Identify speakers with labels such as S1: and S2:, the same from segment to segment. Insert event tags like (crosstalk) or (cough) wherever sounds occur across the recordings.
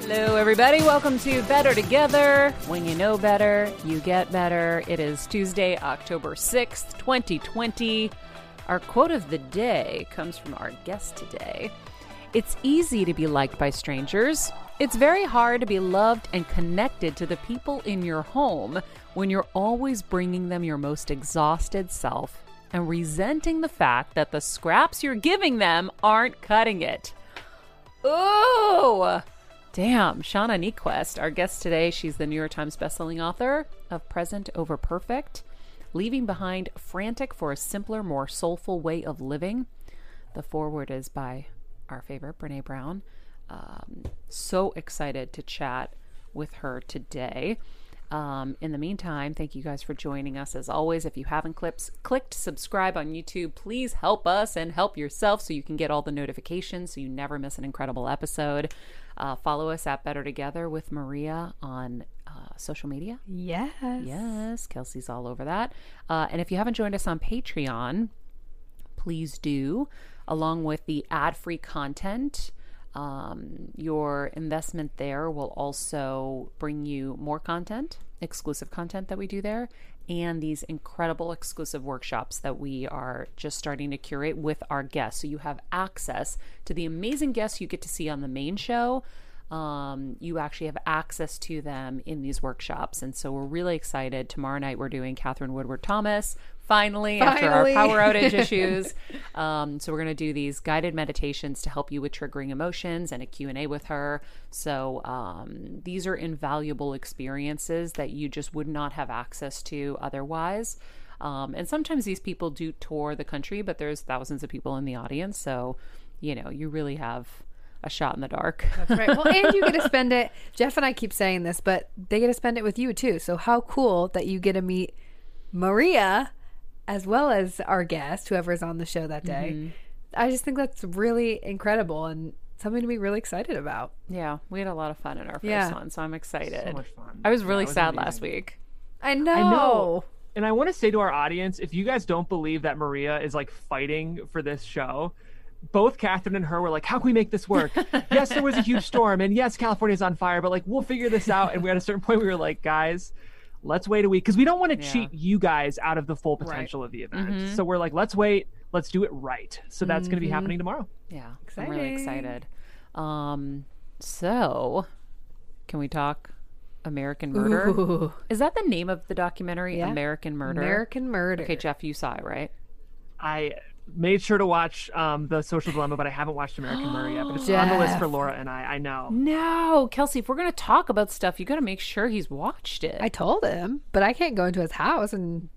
S1: Hello, everybody. Welcome to Better Together. When you know better, you get better. It is Tuesday, October 6th, 2020. Our quote of the day comes from our guest today. It's easy to be liked by strangers. It's very hard to be loved and connected to the people in your home when you're always bringing them your most exhausted self and resenting the fact that the scraps you're giving them aren't cutting it. Ooh! Damn, Shauna Niequist, our guest today, she's the New York Times bestselling author of Present Over Perfect, leaving behind Frantic for a Simpler, More Soulful Way of Living. The foreword is by our favorite, Brene Brown. Um, so excited to chat with her today. Um, in the meantime, thank you guys for joining us. As always, if you haven't clips, clicked subscribe on YouTube, please help us and help yourself so you can get all the notifications so you never miss an incredible episode. Uh, follow us at Better Together with Maria on uh, social media.
S2: Yes.
S1: Yes, Kelsey's all over that. Uh, and if you haven't joined us on Patreon, please do, along with the ad free content. Um, your investment there will also bring you more content, exclusive content that we do there, and these incredible exclusive workshops that we are just starting to curate with our guests. So you have access to the amazing guests you get to see on the main show. Um, you actually have access to them in these workshops. And so we're really excited. Tomorrow night, we're doing Katherine Woodward Thomas finally, after our power outage (laughs) issues. Um, so we're going to do these guided meditations to help you with triggering emotions and a Q&A with her. So um, these are invaluable experiences that you just would not have access to otherwise. Um, and sometimes these people do tour the country, but there's thousands of people in the audience. So, you know, you really have a shot in the dark.
S2: That's right. Well, and you get to (laughs) spend it. Jeff and I keep saying this, but they get to spend it with you too. So how cool that you get to meet Maria as well as our guest, whoever's on the show that day.
S1: Mm-hmm.
S2: I just think that's really incredible and something to be really excited about.
S1: yeah, we had a lot of fun in our first
S2: Yeah.
S1: one, so I'm excited.
S3: So much fun.
S1: I was really
S3: was
S1: sad
S3: amazing.
S1: last week.
S2: I know.
S3: I know. And I want to say to our audience, if you guys don't believe that Maria is like fighting for this show, both Katherine and her were like, "How can we make this work?" (laughs) yes, there was a huge storm, and yes, California's on fire, but like we'll figure this out. And we at a certain point we were like, guys. Let's wait a week because we don't want to
S1: Yeah.
S3: cheat you guys out of the full potential of the event.
S1: Mhm.
S3: So we're like, let's wait, let's do it right. So that's going to be happening tomorrow.
S1: Yeah, I'm really excited. Um, so can we talk American Murder?
S2: Ooh.
S1: Is that the name of the documentary?
S2: Yeah.
S1: American Murder.
S2: American Murder.
S1: Okay, Jeff, you saw it, right?
S3: I made sure to watch um, the Social Dilemma, but I haven't watched American Murder yet. But it's on the list for (gasps) Laura and I. I know.
S1: No, Kelsey. If we're gonna talk about stuff, you got to make sure he's watched it.
S2: I told him, but I can't go into his house and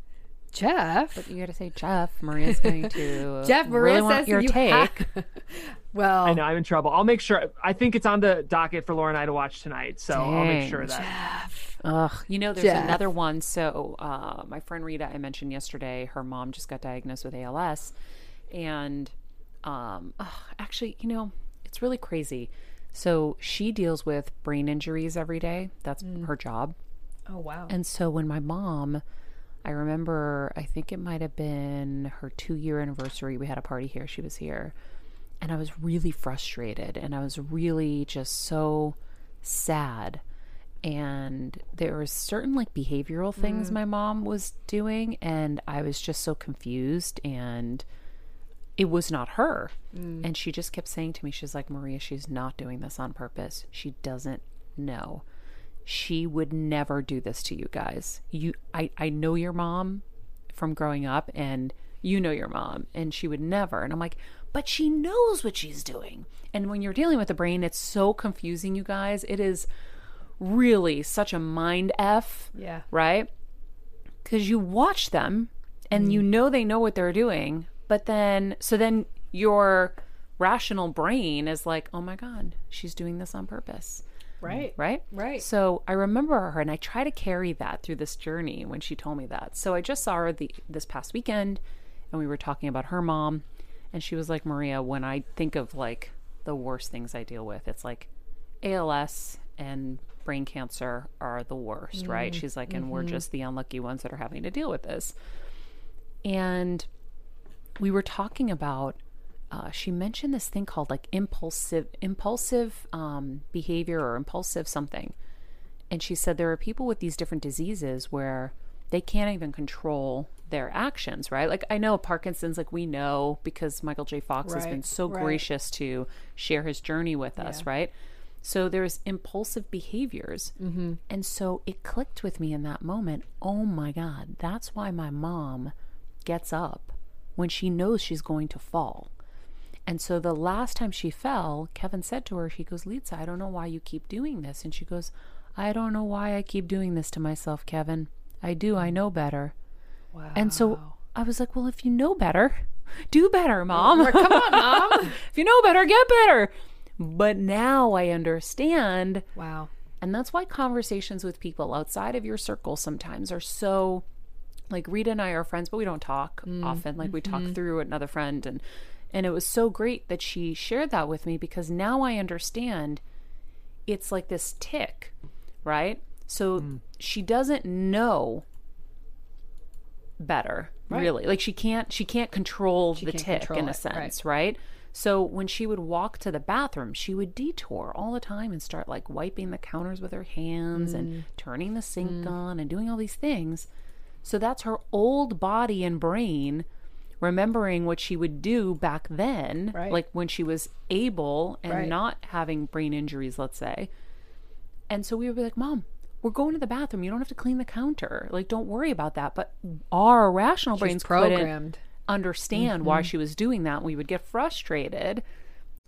S2: Jeff.
S1: But you got to say, Jeff. Maria's going to. (laughs)
S2: Jeff Maria
S1: really want
S2: says
S1: your
S2: you
S1: take.
S2: have- (laughs) well,
S3: I know I'm in trouble. I'll make sure. I think it's on the docket for Laura and I to watch tonight, so I'll make
S1: Dang.
S3: sure that.
S2: Jeff.
S1: Ugh. You know, there's
S2: Jeff.
S1: another one. So, uh, my friend Rita, I mentioned yesterday, her mom just got diagnosed with ALS. And um, ugh, actually, you know, it's really crazy. So, she deals with brain injuries every day. That's her job.
S2: Oh wow.
S1: And so, when my mom, I remember, I think it might have been her two year anniversary, we had a party here. She was here. And I was really frustrated and I was really just so sad and there were certain like behavioral things my mom was doing and i was just so confused and it was not her. Mm. And she just kept saying to me she's like maria she's not doing this on purpose. She doesn't know. She would never do this to you guys. You i i know your mom from growing up and you know your mom and she would never. And i'm like but she knows what she's doing. And when you're dealing with the brain it's so confusing you guys. It is really such a mind f
S2: yeah.
S1: right? Because you watch them and mm. you know they know what they're doing but then so then your rational brain is like oh my god she's doing this on purpose
S2: Right.
S1: right
S2: Right.
S1: so I remember her, and I try to carry that through this journey when she told me that. So I just saw her the this past weekend, and we were talking about her mom, and she was like, "Maria, when I think of like the worst things I deal with, it's like ALS and brain cancer are the worst, right?" Mm. She's like, "And we're mm-hmm. just the unlucky ones that are having to deal with this." And we were talking about uh, she mentioned this thing called like impulsive impulsive um, behavior or impulsive something. And she said there are people with these different diseases where they can't even control their actions right? Like i know parkinson's like we know because michael j. Fox has been so
S2: right.
S1: gracious to share his journey with us right? So there's impulsive behaviors. Mm-hmm. and so it clicked with me in that moment. Oh my god that's why my mom gets up when she knows she's going to fall and so the last time she fell, Kevin said to her, he goes, Lisa, I don't know why you keep doing this. And she goes, I don't know why I keep doing this to myself, Kevin. I do. I know better.
S2: Wow.
S1: And so I was like, well, if you know better, (laughs) do better, mom.
S2: come on, mom. (laughs)
S1: if you know better, get better. But now I understand.
S2: wow.
S1: And that's why conversations with people outside of your circle sometimes are so like Rita and I are friends, but we don't talk mm, often. Like we talk mm-hmm. through another friend and and it was so great that she shared that with me because now I understand it's like this tick, right? So mm. she doesn't know better, really. Like she can't she can't control the
S2: can't
S1: tick
S2: control
S1: in a
S2: it, right.
S1: sense, right? So when she would walk to the bathroom, she would detour all the time and start like wiping the counters with her hands
S2: Mm.
S1: and turning the sink mm. on and doing all these things. So that's her old body and brain remembering what she would do back then,
S2: Right.
S1: like when she was able and
S2: Right.
S1: not having brain injuries, let's say. And so we would be like, Mom, we're going to the bathroom. You don't have to clean the counter. Like, don't worry about that. But our rational brains couldn't
S2: programmed.
S1: understand why mm-hmm. she was doing that. We would get frustrated.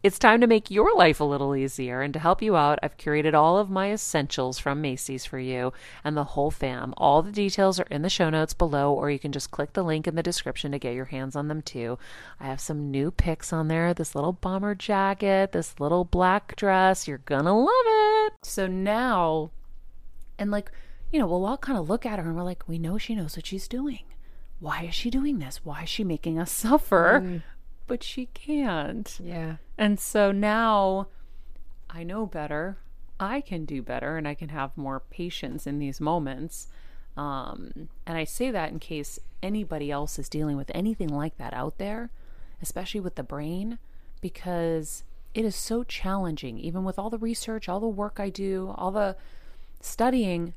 S1: It's time to make your life a little easier, and to help you out, I've curated all of my essentials from Macy's for you and the whole fam. All the details are in the show notes below, or you can just click the link in the description to get your hands on them too. I have some new picks on there this little bomber jacket, this little black dress. You're gonna love it. So now, and like, you know, we'll all kind of look at her and we're like, we know she knows what she's doing. Why is she doing this? Why is she making us (laughs) suffer? Mm. But she can't.
S2: Yeah.
S1: And so now I know better. I can do better and I can have more patience in these moments. Um, and I say that in case anybody else is dealing with anything like that out there, especially with the brain, because it is so challenging, even with all the research, all the work I do, all the studying.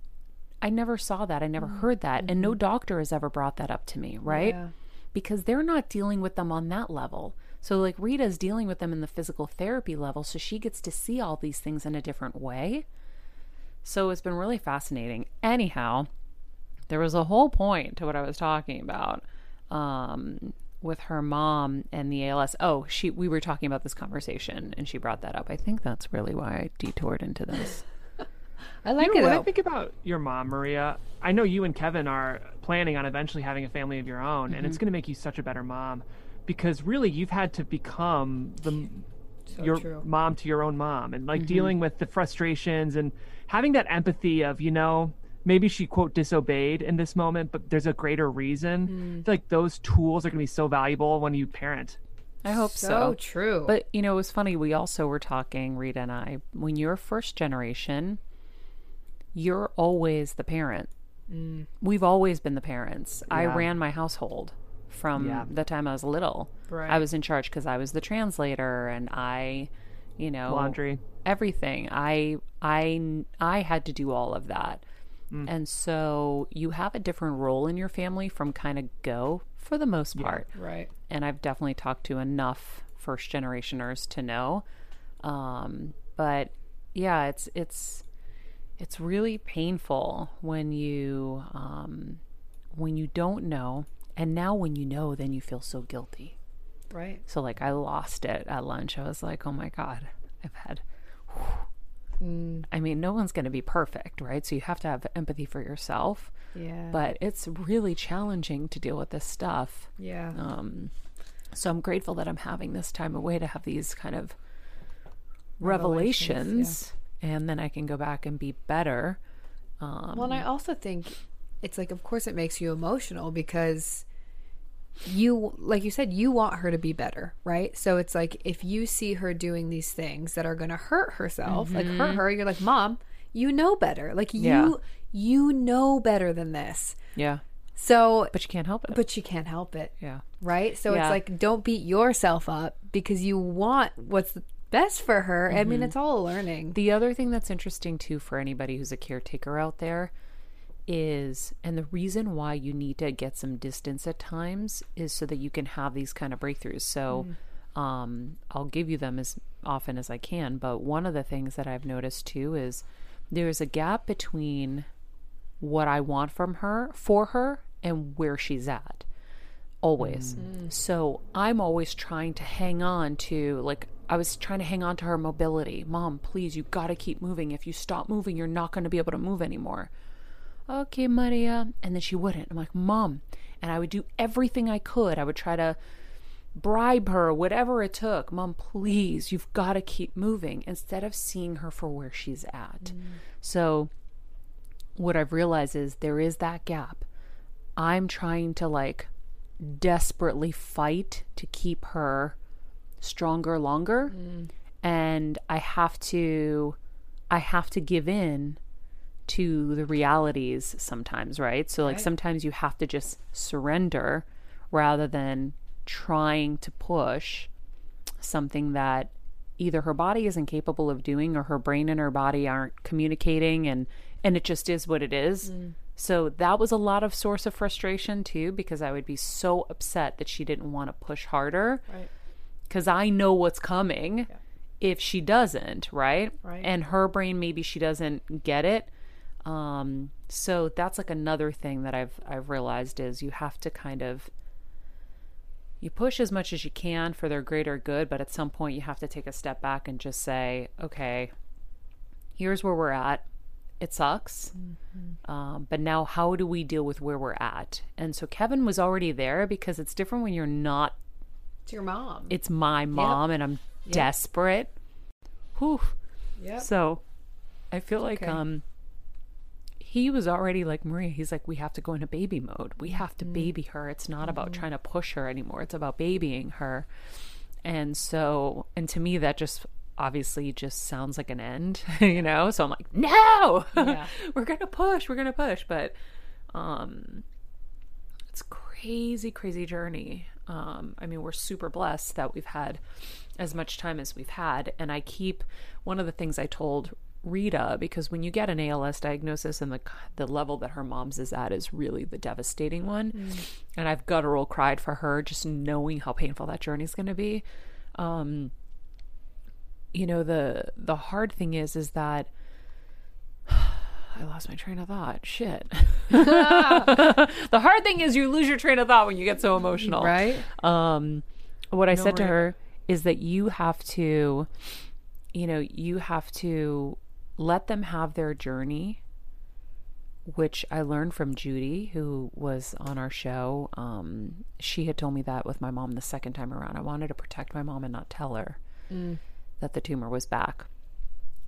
S1: I never saw that. I never heard that. And no doctor has ever brought that up to me, right?
S2: Yeah.
S1: Because they're not dealing with them on that level. So, like, Rita's dealing with them in the physical therapy level, so she gets to see all these things in a different way. So, it's been really fascinating. Anyhow, there was a whole point to what I was talking about um, with her mom and the ALS. Oh, she we were talking about this conversation, and she brought that up. I think that's really why I detoured into this.
S2: I like
S3: You know,
S2: it
S3: when I think about your mom, Maria, I know you and Kevin are planning on eventually having a family of your own, and it's
S2: Mm-hmm.
S3: going to make you such a better mom because really you've had to become the your
S2: true. Mm-hmm.
S3: mom to your own mom and like dealing with the frustrations and having that empathy of you know maybe she quote disobeyed in this moment but there's a greater reason
S2: Mm.
S3: I feel like those tools are going to be so valuable when you parent
S1: I hope
S2: so,
S1: so.
S2: true.
S1: But you know, it was funny. We also were talking, Rita and I, when you're first generation, you're always the parent. We've always been the parents. I ran my household from
S3: Yeah.
S1: the time I was little.
S2: Right.
S1: I was in charge because I was the translator, and I, you know,
S3: laundry
S1: everything. I I I had to do all of that. And so you have a different role in your family from kind of go for the most part
S2: right.
S1: and I've definitely talked to enough first generationers to know. Um, but yeah, it's it's it's really painful when you um, when you don't know, and now when you know, then you feel so guilty.
S2: Right.
S1: So like I lost it at lunch. I was like, oh my god, I've had. I mean, no one's going to be perfect, right? So you have to have empathy for yourself.
S2: Yeah.
S1: But it's really challenging to deal with this stuff.
S2: yeah.
S1: Um, so I'm grateful that I'm having this time away to have these kind of
S2: Revelations,
S1: revelations, and then I can go back and be better. Um,
S2: Well, and I also think it's like, of course, it makes you emotional because you, like you said, you want her to be better, right? So it's like if you see her doing these things that are going to hurt herself, like hurt her, you're like, Mom, you know better. Like you,
S1: Yeah.
S2: you know better than this.
S1: yeah,
S2: So,
S1: but you can't help it.
S2: but you can't help it,
S1: yeah,
S2: right? So
S1: Yeah.
S2: it's like, don't beat yourself up because you want what's best for her. I mean, mm-hmm. it's all a learning.
S1: The other thing that's interesting too for anybody who's a caretaker out there is, and the reason why you need to get some distance at times is so that you can have these kind of breakthroughs. So, mm. um, I'll give you them as often as I can. But one of the things that I've noticed too is there's a gap between what I want from her, for her, and where she's at always. Mm. So I'm always trying to hang on to like I was trying to hang on to her mobility. Mom, please, you got to keep moving. If you stop moving, you're not going to be able to move anymore. Okay, Maria. And then she wouldn't. I'm like, "Mom." And I would do everything I could. I would try to bribe her, whatever it took. Mom, please, you've got to keep moving instead of seeing her for where she's at. Mm. So what I've realized is there is that gap. I'm trying to like desperately fight to keep her stronger longer and I have to I have to give in to the realities sometimes, right? So like sometimes you have to just surrender rather than trying to push something that either her body isn't capable of doing or her brain and her body aren't communicating and and it just is what it is. Mm. So that was a lot of source of frustration too because I would be so upset that she didn't want to push harder
S2: Right.
S1: Cuz I know what's coming if she doesn't, right?
S2: Right.
S1: And her brain maybe she doesn't get it. Um so that's like another thing that I've I've realized is you have to kind of you push as much as you can for their greater good, but at some point you have to take a step back and just say, okay, here's where we're at. It sucks. Um, but now, how do we deal with where we're at? And so Kevin was already there because it's different when you're not,
S2: It's your mom.
S1: it's my mom and I'm desperate. Whew.
S2: Yep.
S1: So I feel like
S2: okay.
S1: um he was already like Maria, he's like, we have to go into baby mode. We have to baby her. It's not about trying to push her anymore. It's about babying her. And so and to me that just obviously just sounds like an end, (laughs) you know? So I'm like, no,
S2: Yeah. (laughs)
S1: we're gonna push, we're gonna push. But um crazy, crazy journey. Um, I mean, we're super blessed that we've had as much time as we've had. And I keep one of the things I told Rita because when you get an ALS diagnosis and the the level that her mom's is at is really the devastating one, and I've guttural cried for her just knowing how painful that journey is going to be. Um, you know the the hard thing is is that I lost my train of thought. Shit. (laughs) the hard thing is you lose your train of thought when you get so emotional.
S2: right?
S1: Um, what I said to her is that you have to, you know, you have to let them have their journey, which I learned from Judy, who was on our show. Um, she had told me that with my mom the second time around. I wanted to protect my mom and not tell her that the tumor was back.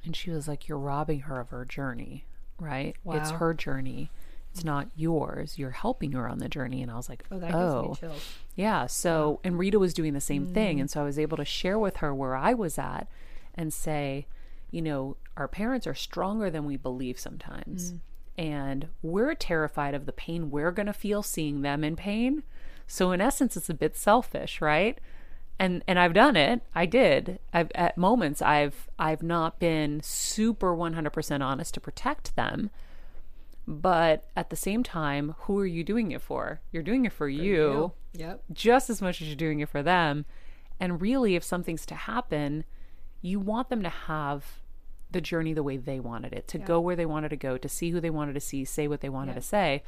S1: And she was like, You're robbing her of her journey, right? It's her journey. It's not yours. You're helping her on the journey. And I was like,
S2: Oh, that
S1: oh.
S2: gives me oh. chills.
S1: Yeah. So, and Rita was doing the same thing. Mm. And so I was able to share with her where I was at and say, you know, our parents are stronger than we believe sometimes. Mm. And we're terrified of the pain we're going to feel seeing them in pain. So, in essence, it's a bit selfish, right? And and I've done it. I did. I've at moments I've I've not been super 100% honest to protect them. But at the same time, who are you doing it for? You're doing it for, you
S2: Yep.
S1: just as much as you're doing it for them. And really, if something's to happen, you want them to have the journey the way they wanted it, to go where they wanted to go, to see who they wanted to see, say what they wanted to say.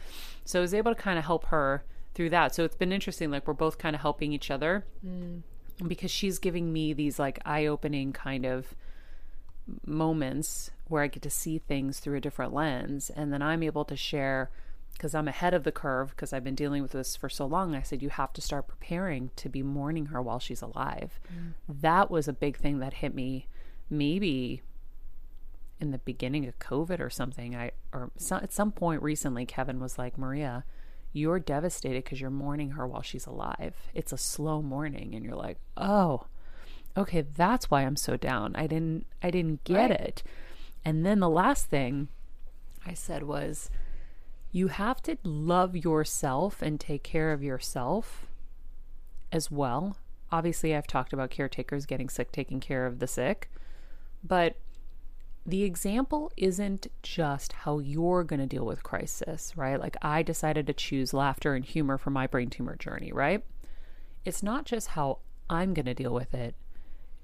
S1: So I was able to kind of help her through that. So it's been interesting. Like, we're both kind of helping each other mm. Because she's giving me these like eye opening kind of moments where I get to see things through a different lens. And then I'm able to share because I'm ahead of the curve because I've been dealing with this for so long. I said, You have to start preparing to be mourning her while she's alive. Mm. That was a big thing that hit me maybe in the beginning of COVID or something. I, or so, at some point recently, Kevin was like, Maria, you're devastated because you're mourning her while she's alive. It's a slow mourning. And you're like, Oh, okay, that's why I'm so down. I didn't I didn't get
S2: Right.
S1: it. And then the last thing I said was you have to love yourself and take care of yourself as well. Obviously, I've talked about caretakers getting sick, taking care of the sick, but the example isn't just how you're going to deal with crisis, right? Like I decided to choose laughter and humor for my brain tumor journey, right? It's not just how I'm going to deal with it.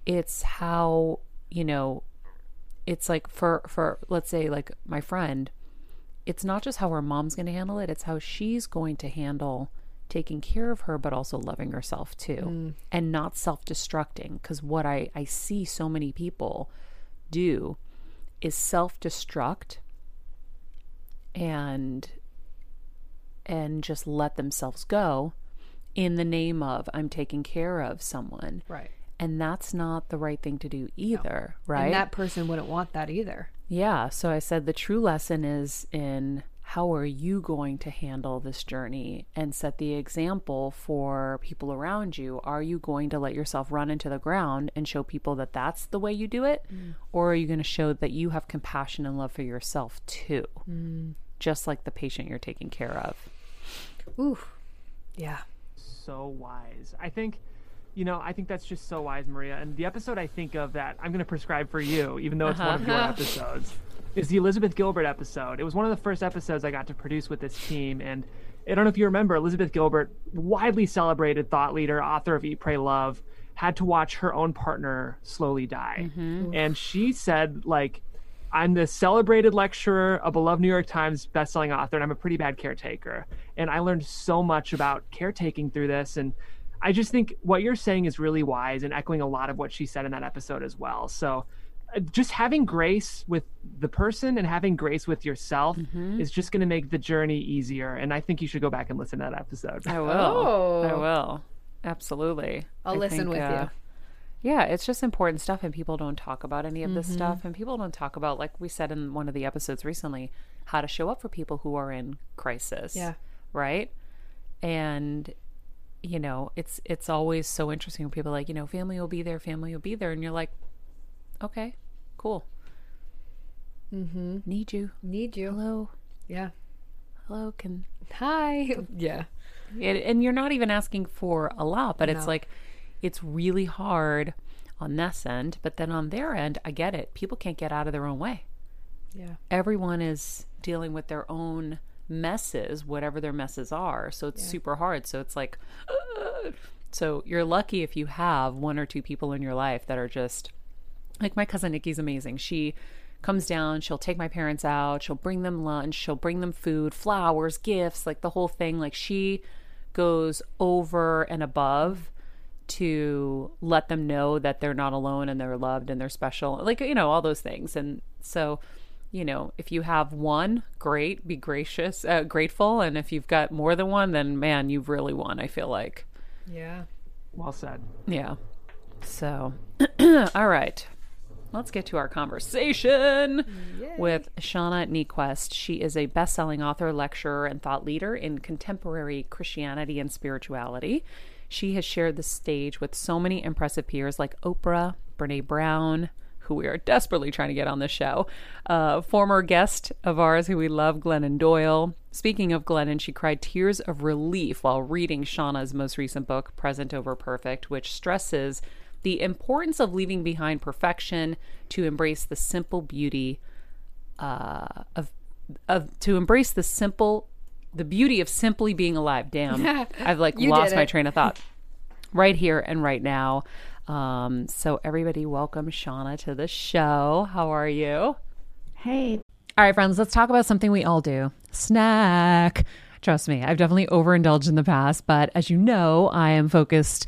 S1: It's how, you know, it's like for for let's say like my friend, it's not just how her mom's going to handle it, it's how she's going to handle taking care of her but also loving herself too mm. and not self-destructing because what I I see so many people do is self-destruct and and just let themselves go in the name of I'm taking care of someone.
S2: Right.
S1: And that's not the right thing to do either, right?
S2: And that person wouldn't want that either.
S1: Yeah. So I said the true lesson is in how are you going to handle this journey and set the example for people around you? Are you going to let yourself run into the ground and show people that that's the way you do it? Mm. Or are you going to show that you have compassion and love for yourself too? Mm. Just like the patient you're taking care of.
S2: Ooh. Yeah.
S3: so wise. I think, you know, I think that's just so wise, Maria. And the episode I think of that I'm going to prescribe for you, even though it's one of your uh-huh. (laughs) episodes, is the Elizabeth Gilbert episode. It was one of the first episodes I got to produce with this team. And I don't know if you remember, Elizabeth Gilbert, widely celebrated thought leader, author of Eat, Pray, Love, had to watch her own partner slowly die. Mm-hmm. And she said, like, I'm the celebrated lecturer, a beloved New York Times bestselling author, and I'm a pretty bad caretaker. And I learned so much about caretaking through this. And I just think what you're saying is really wise and echoing a lot of what she said in that episode as well. So uh, just having grace with the person and having grace with yourself mm-hmm. is just going to make the journey easier. And I think you should go back and listen to that episode.
S1: I will. Oh. I will. Absolutely.
S2: I'll I listen think, with uh, you.
S1: Yeah, it's just important stuff, and people don't talk about any of mm-hmm. this stuff. And people don't talk about, like we said in one of the episodes recently, how to show up for people who are in crisis.
S2: Yeah.
S1: Right. And you know, it's it's always so interesting when people are like, you know, family will be there, family will be there, and you're like, okay, cool.
S2: Mm-hmm.
S1: Need you.
S2: Need you.
S1: Hello.
S2: Yeah.
S1: Hello. Can.
S2: Hi. (laughs)
S1: Yeah. It, and you're not even asking for a lot, but no. it's like, it's really hard on this end, but then on their end, I get it. People can't get out of their own way.
S2: Yeah.
S1: Everyone is dealing with their own messes, whatever their messes are. So it's yeah. super hard. So it's like, uh, so you're lucky if you have one or two people in your life that are just like my cousin Nikki's amazing. She comes down, she'll take my parents out, she'll bring them lunch, she'll bring them food, flowers, gifts, like the whole thing. Like she goes over and above to let them know that they're not alone and they're loved and they're special. Like, you know, all those things. And so you know, if you have one, great, be gracious, uh, grateful, and if you've got more than one, then man, you've really won. I feel like.
S2: Yeah.
S3: Well said.
S1: Yeah. So, (clears throat) all right. Let's get to our conversation Yay. with Shauna Niequist. She is a best selling author, lecturer, and thought leader in contemporary Christianity and spirituality. She has shared the stage with so many impressive peers like Oprah, Brene Brown, who we are desperately trying to get on the show. Uh, former guest of ours who we love, Glennon Doyle. Speaking of Glennon, she cried tears of relief while reading Shauna's most recent book, Present Over Perfect, which stresses the importance of leaving behind perfection to embrace the simple beauty uh, of of to embrace the simple the beauty of simply being alive. Damn, (laughs) I've like lost my train of thought. Right here and right now. Um, so everybody, welcome Shauna to the show. How are you?
S4: Hey.
S1: All right, friends, let's talk about something we all do. Snack. Trust me, I've definitely overindulged in the past, but as you know, I am focused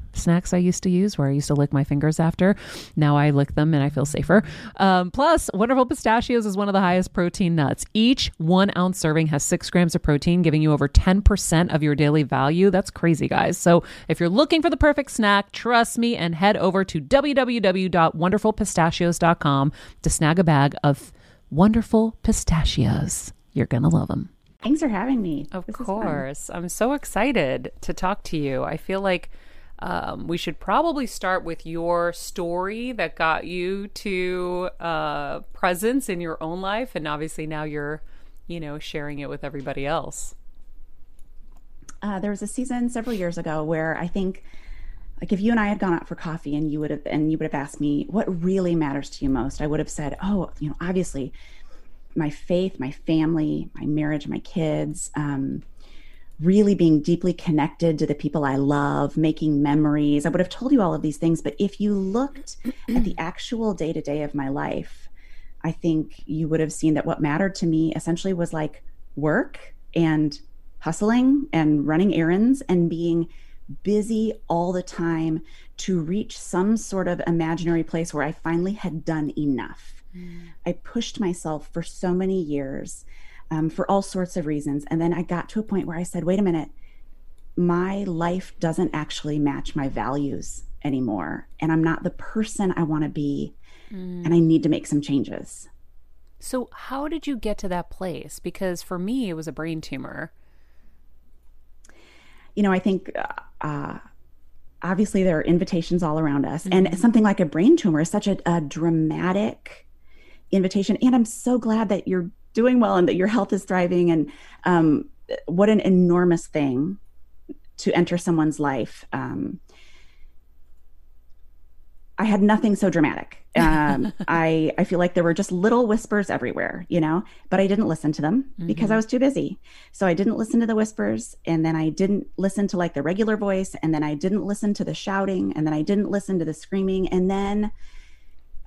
S1: snacks I used to use where I used to lick my fingers after. Now I lick them and I feel safer. Um, plus, Wonderful Pistachios is one of the highest protein nuts. Each one ounce serving has six grams of protein, giving you over 10% of your daily value. That's crazy, guys. So if you're looking for the perfect snack, trust me and head over to www.wonderfulpistachios.com to snag a bag of wonderful pistachios. You're going to love them.
S4: Thanks for having me.
S1: Of this course. I'm so excited to talk to you. I feel like um, we should probably start with your story that got you to uh, presence in your own life. And obviously now you're, you know, sharing it with everybody else.
S4: Uh, there was a season several years ago where I think like if you and I had gone out for coffee and you would have and you would have asked me what really matters to you most, I would have said, "Oh, you know, obviously my faith, my family, my marriage, my kids, um, really being deeply connected to the people I love, making memories. I would have told you all of these things, but if you looked at the (clears throat) actual day to day of my life, I think you would have seen that what mattered to me essentially was like work and hustling and running errands and being busy all the time to reach some sort of imaginary place where I finally had done enough Mm. I pushed myself for so many years um, for all sorts of reasons. And then I got to a point where I said, wait a minute, my life doesn't actually match my values anymore. And I'm not the person I want to be. Mm. And I need to make some changes.
S1: So, how did you get to that place? Because for me, it was a brain tumor.
S4: You know, I think uh, uh obviously there are invitations all around us. Mm-hmm. And something like a brain tumor is such a, a dramatic invitation. And I'm so glad that you're doing well and that your health is thriving. And um, what an enormous thing to enter someone's life. Um, I had nothing so dramatic. Um, (laughs) I I feel like there were just little whispers everywhere, you know, but I didn't listen to them mm-hmm. because I was too busy. So I didn't listen to the whispers, and then I didn't listen to like the regular voice, and then I didn't listen to the shouting, and then I didn't listen to the screaming, and then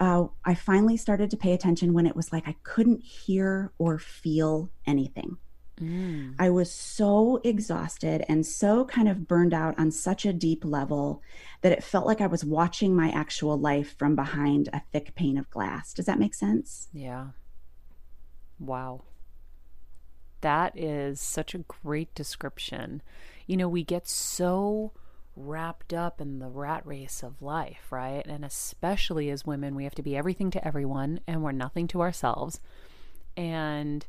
S4: uh, I finally started to pay attention when it was like I couldn't hear or feel anything. Mm. I was so exhausted and so kind of burned out on such a deep level that it felt like I was watching my actual life from behind a thick pane of glass. Does that make sense?
S1: Yeah. Wow. That is such a great description. You know, we get so wrapped up in the rat race of life, right? And especially as women, we have to be everything to everyone and we're nothing to ourselves. And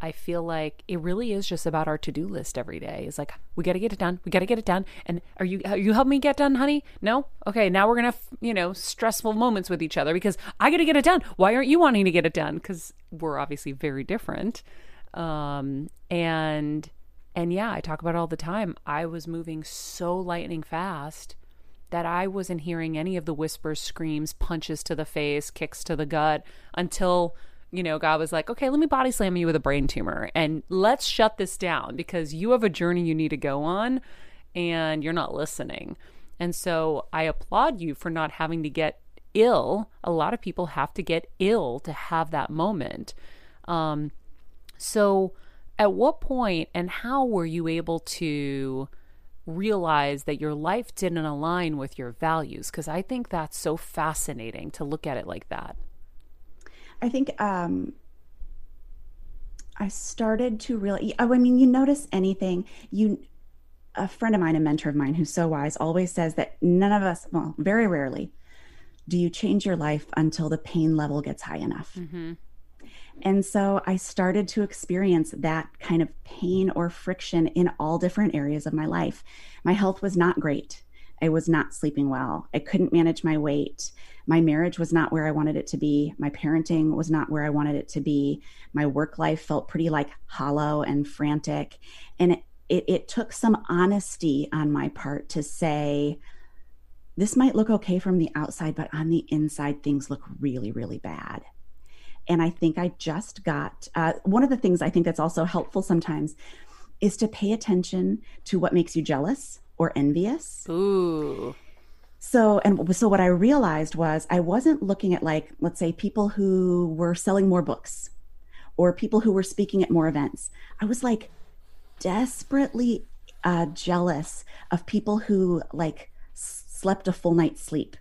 S1: I feel like it really is just about our to-do list every day. It's like we got to get it done. We got to get it done. And are you are you helping me get done, honey? No. Okay, now we're gonna have, you know stressful moments with each other because I got to get it done. Why aren't you wanting to get it done? Because we're obviously very different. Um, and and yeah, I talk about it all the time. I was moving so lightning fast that I wasn't hearing any of the whispers, screams, punches to the face, kicks to the gut until you know, God was like, okay, let me body slam you with a brain tumor and let's shut this down because you have a journey you need to go on and you're not listening. And so I applaud you for not having to get ill. A lot of people have to get ill to have that moment. Um, so, at what point and how were you able to realize that your life didn't align with your values? Because I think that's so fascinating to look at it like that.
S4: I think um, I started to really. I mean, you notice anything you. A friend of mine, a mentor of mine, who's so wise, always says that none of us, well, very rarely, do you change your life until the pain level gets high enough. Mm-hmm. And so I started to experience that kind of pain or friction in all different areas of my life. My health was not great. I was not sleeping well. I couldn't manage my weight. My marriage was not where I wanted it to be. My parenting was not where I wanted it to be. My work life felt pretty like hollow and frantic. And it, it, it took some honesty on my part to say, this might look okay from the outside, but on the inside, things look really, really bad. And I think I just got uh, one of the things I think that's also helpful sometimes is to pay attention to what makes you jealous or envious.
S1: Ooh.
S4: So, and so what I realized was I wasn't looking at like, let's say, people who were selling more books or people who were speaking at more events. I was like desperately uh, jealous of people who like slept a full night's sleep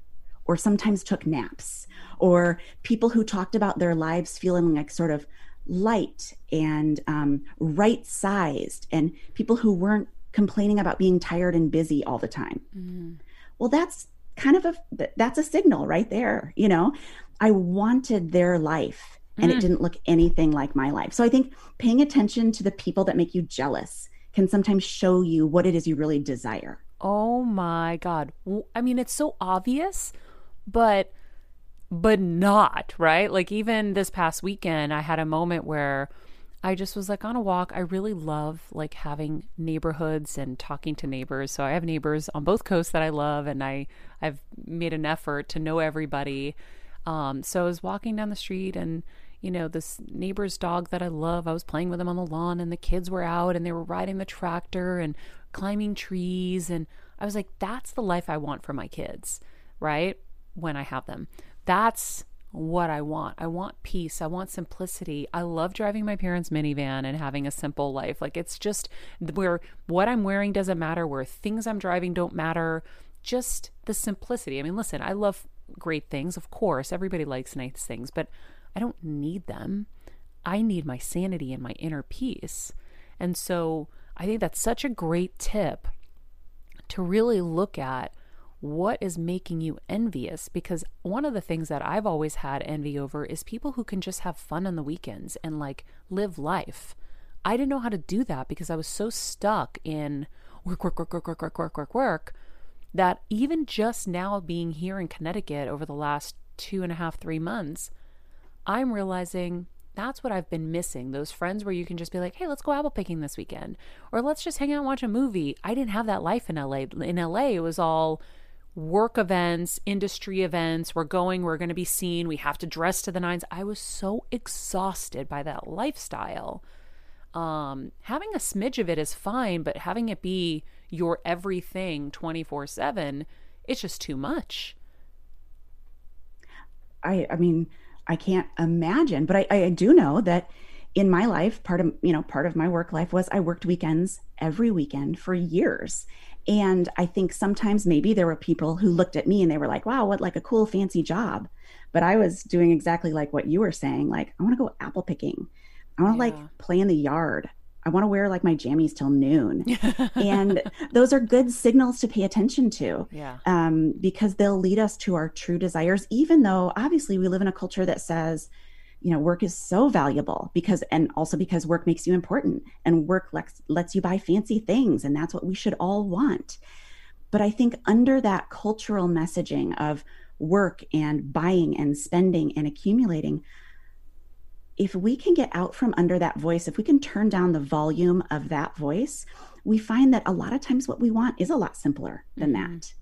S4: or sometimes took naps or people who talked about their lives feeling like sort of light and um, right sized and people who weren't complaining about being tired and busy all the time. Mm. Well, that's kind of a that's a signal right there, you know. I wanted their life and mm. it didn't look anything like my life. So I think paying attention to the people that make you jealous can sometimes show you what it is you really desire.
S1: Oh my god. I mean, it's so obvious, but but not, right? Like even this past weekend I had a moment where I just was like on a walk. I really love like having neighborhoods and talking to neighbors. So I have neighbors on both coasts that I love, and I I've made an effort to know everybody. Um, so I was walking down the street, and you know this neighbor's dog that I love. I was playing with him on the lawn, and the kids were out, and they were riding the tractor and climbing trees, and I was like, that's the life I want for my kids, right? When I have them, that's what I want. I want peace. I want simplicity. I love driving my parents' minivan and having a simple life. Like it's just where what I'm wearing doesn't matter, where things I'm driving don't matter. Just the simplicity. I mean, listen, I love great things. Of course, everybody likes nice things, but I don't need them. I need my sanity and my inner peace. And so I think that's such a great tip to really look at what is making you envious because one of the things that I've always had envy over is people who can just have fun on the weekends and like live life. I didn't know how to do that because I was so stuck in work, work, work, work, work, work, work, work, work, that even just now being here in Connecticut over the last two and a half, three months, I'm realizing that's what I've been missing. Those friends where you can just be like, hey, let's go apple picking this weekend, or let's just hang out and watch a movie. I didn't have that life in LA. In LA, it was all work events, industry events. We're going, we're going to be seen. We have to dress to the nines. I was so exhausted by that lifestyle. Um, having a smidge of it is fine, but having it be your everything 24 7, it's just too much.
S4: I, I mean, I can't imagine, but I, I do know that in my life, part of, you know, part of my work life was I worked weekends every weekend for years. And I think sometimes maybe there were people who looked at me and they were like, wow, what like a cool, fancy job. But I was doing exactly like what you were saying. Like, I want to go apple picking. I want to yeah. like play in the yard. I want to wear like my jammies till noon. (laughs) and those are good signals to pay attention to.
S1: Yeah.
S4: Um, because they'll lead us to our true desires, even though obviously we live in a culture that says, you know work is so valuable because and also because work makes you important and work lets, lets you buy fancy things and that's what we should all want. But i think under that cultural messaging of work and buying and spending and accumulating if we can get out from under that voice if we can turn down the volume of that voice we find that a lot of times what we want is a lot simpler than mm-hmm. that.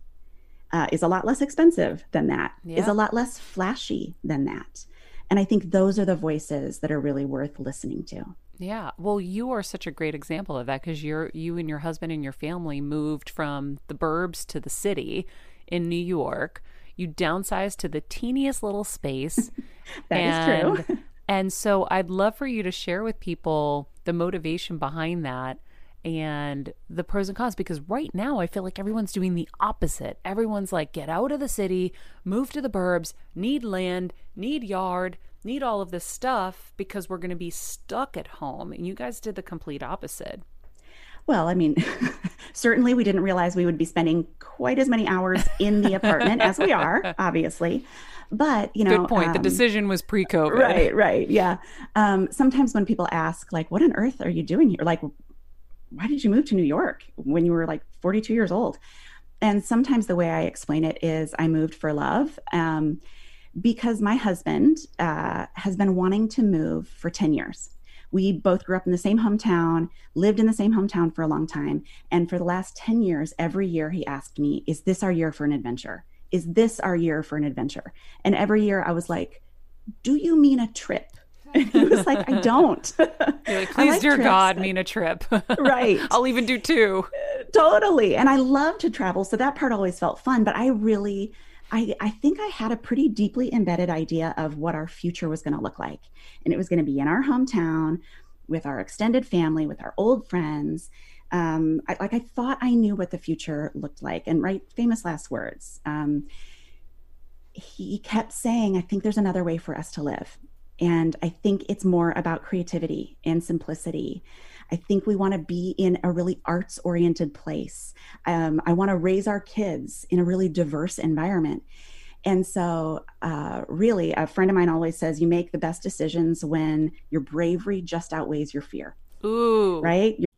S4: Uh, is a lot less expensive than that. Is a lot less flashy than that and I think those are the voices that are really worth listening to.
S1: Yeah. Well, you are such a great example of that because you're you and your husband and your family moved from the burbs to the city in New York. You downsized to the teeniest little space. (laughs)
S4: that and, is true.
S1: and so I'd love for you to share with people the motivation behind that and the pros and cons because right now I feel like everyone's doing the opposite. Everyone's like, get out of the city, move to the burbs, need land, need yard, need all of this stuff because we're going to be stuck at home. And you guys did the complete opposite.
S4: Well, I mean, (laughs) certainly we didn't realize we would be spending quite as many hours in the apartment as we are, (laughs) obviously. But, you know,
S1: good point. Um, the decision was pre COVID.
S4: Right, right. Yeah. Um, sometimes when people ask, like, what on earth are you doing here? Like, why did you move to New York when you were like 42 years old? And sometimes the way I explain it is I moved for love um, because my husband uh, has been wanting to move for 10 years. We both grew up in the same hometown, lived in the same hometown for a long time. And for the last 10 years, every year he asked me, Is this our year for an adventure? Is this our year for an adventure? And every year I was like, Do you mean a trip? (laughs) And he was like, I don't. (laughs)
S1: You're like, please, like dear trips. God, mean a trip. (laughs)
S4: right.
S1: I'll even do two.
S4: totally. And I love to travel. So that part always felt fun. But I really, I, I think I had a pretty deeply embedded idea of what our future was going to look like. And it was going to be in our hometown with our extended family, with our old friends. Um, I, like I thought I knew what the future looked like. And right, famous last words. Um, he kept saying, I think there's another way for us to live. And I think it's more about creativity and simplicity. I think we want to be in a really arts oriented place. Um, I want to raise our kids in a really diverse environment. And so, uh, really, a friend of mine always says you make the best decisions when your bravery just outweighs your fear.
S1: Ooh.
S4: Right?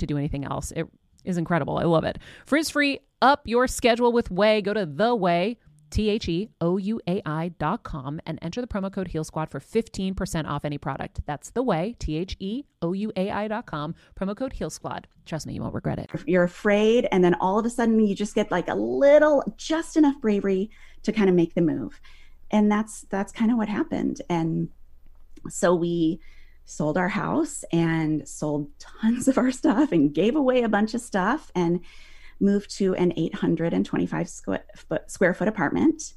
S1: to do anything else. It is incredible. I love it. Frizz free, up your schedule with Ouai. Go to the Ouai T H E O U A I dot com and enter the promo code Heal Squad for 15% off any product. That's the Ouai, T H E O U A I dot com, promo code Heal Squad. Trust me, you won't regret it.
S4: You're afraid, and then all of a sudden you just get like a little, just enough bravery to kind of make the move. And that's that's kind of what happened. And so we sold our house and sold tons (laughs) of our stuff and gave away a bunch of stuff and moved to an 825 square foot, square foot apartment.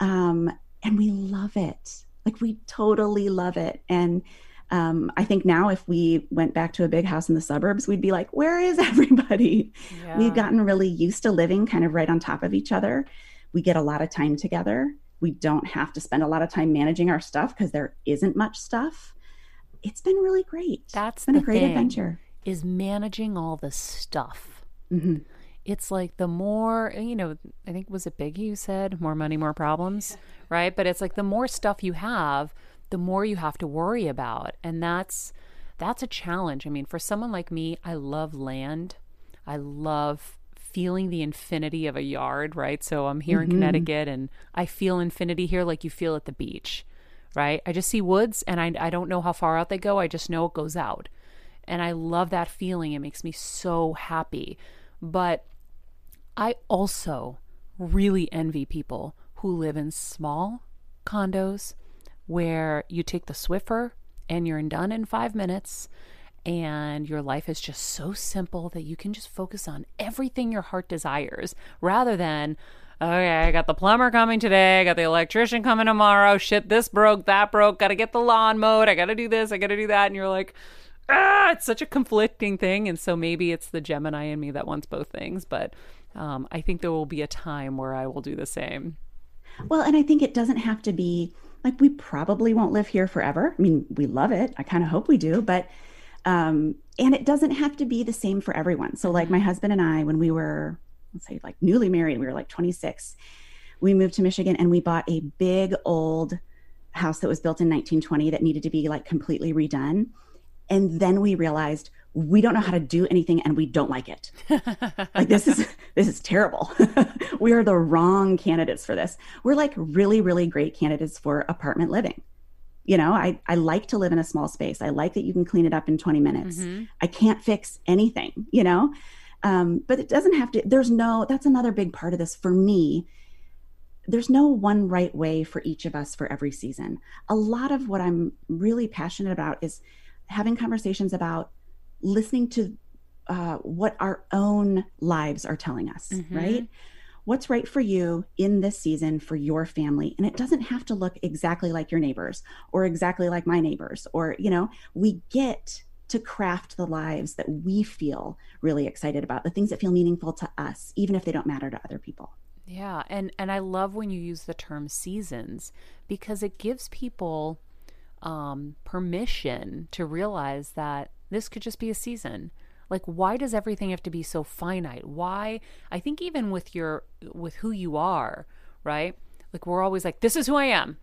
S4: Um, and we love it. Like we totally love it. And um, I think now if we went back to a big house in the suburbs, we'd be like, where is (laughs) everybody? Yeah. We've gotten really used to living kind of right on top of each other. We get a lot of time together. We don't have to spend a lot of time managing our stuff because there isn't much stuff. It's been really great.
S1: That's
S4: it's been a great adventure.
S1: Is managing all the stuff.
S4: hmm
S1: It's like the more, you know, I think was it Biggie who said, more money, more problems, (laughs) right? But it's like the more stuff you have, the more you have to worry about. And that's that's a challenge. I mean, for someone like me, I love land. I love feeling the infinity of a yard, right? So I'm here in Connecticut and I feel infinity here like you feel at the beach, right? I just see woods and I, I don't know how far out they go. I just know it goes out. And I love that feeling. It makes me so happy. But I also really envy people who live in small condos where you take the Swiffer and you're done in five minutes and your life is just so simple that you can just focus on everything your heart desires rather than okay i got the plumber coming today. I got the electrician coming tomorrow. Shit this broke that broke. Gotta get the lawn mowed. I gotta do this i gotta do that. And you're like ah it's such a conflicting thing. And so maybe it's the gemini in me that wants both things. But um, i think there will be a time where i will do the same.
S4: Well, and I think it doesn't have to be like we probably won't live here forever. I mean, we love it. I kind of hope we do, but um and it doesn't have to be the same for everyone. So like my husband and I when we were let's say like newly married, we were like 26. We moved to Michigan and we bought a big old house that was built in 1920 that needed to be like completely redone. And then we realized we don't know how to do anything and we don't like it. (laughs) like this is this is terrible. (laughs) we are the wrong candidates for this. We're like really really great candidates for apartment living. You know, I I like to live in a small space. I like that you can clean it up in 20 minutes. Mm-hmm. I can't fix anything, you know? Um, but it doesn't have to there's no that's another big part of this for me there's no one right way for each of us for every season. A lot of what I'm really passionate about is having conversations about listening to uh, what our own lives are telling us, right? What's right for you in this season for your family? And it doesn't have to look exactly like your neighbors or exactly like my neighbors, or, you know, we get to craft the lives that we feel really excited about, the things that feel meaningful to us, even if they don't matter to other people.
S1: Yeah, and and I love when you use the term seasons because it gives people um, permission to realize that this could just be a season. Like, why does everything have to be so finite? Why? I think even with your with who you are, right? Like we're always like, this is who I am,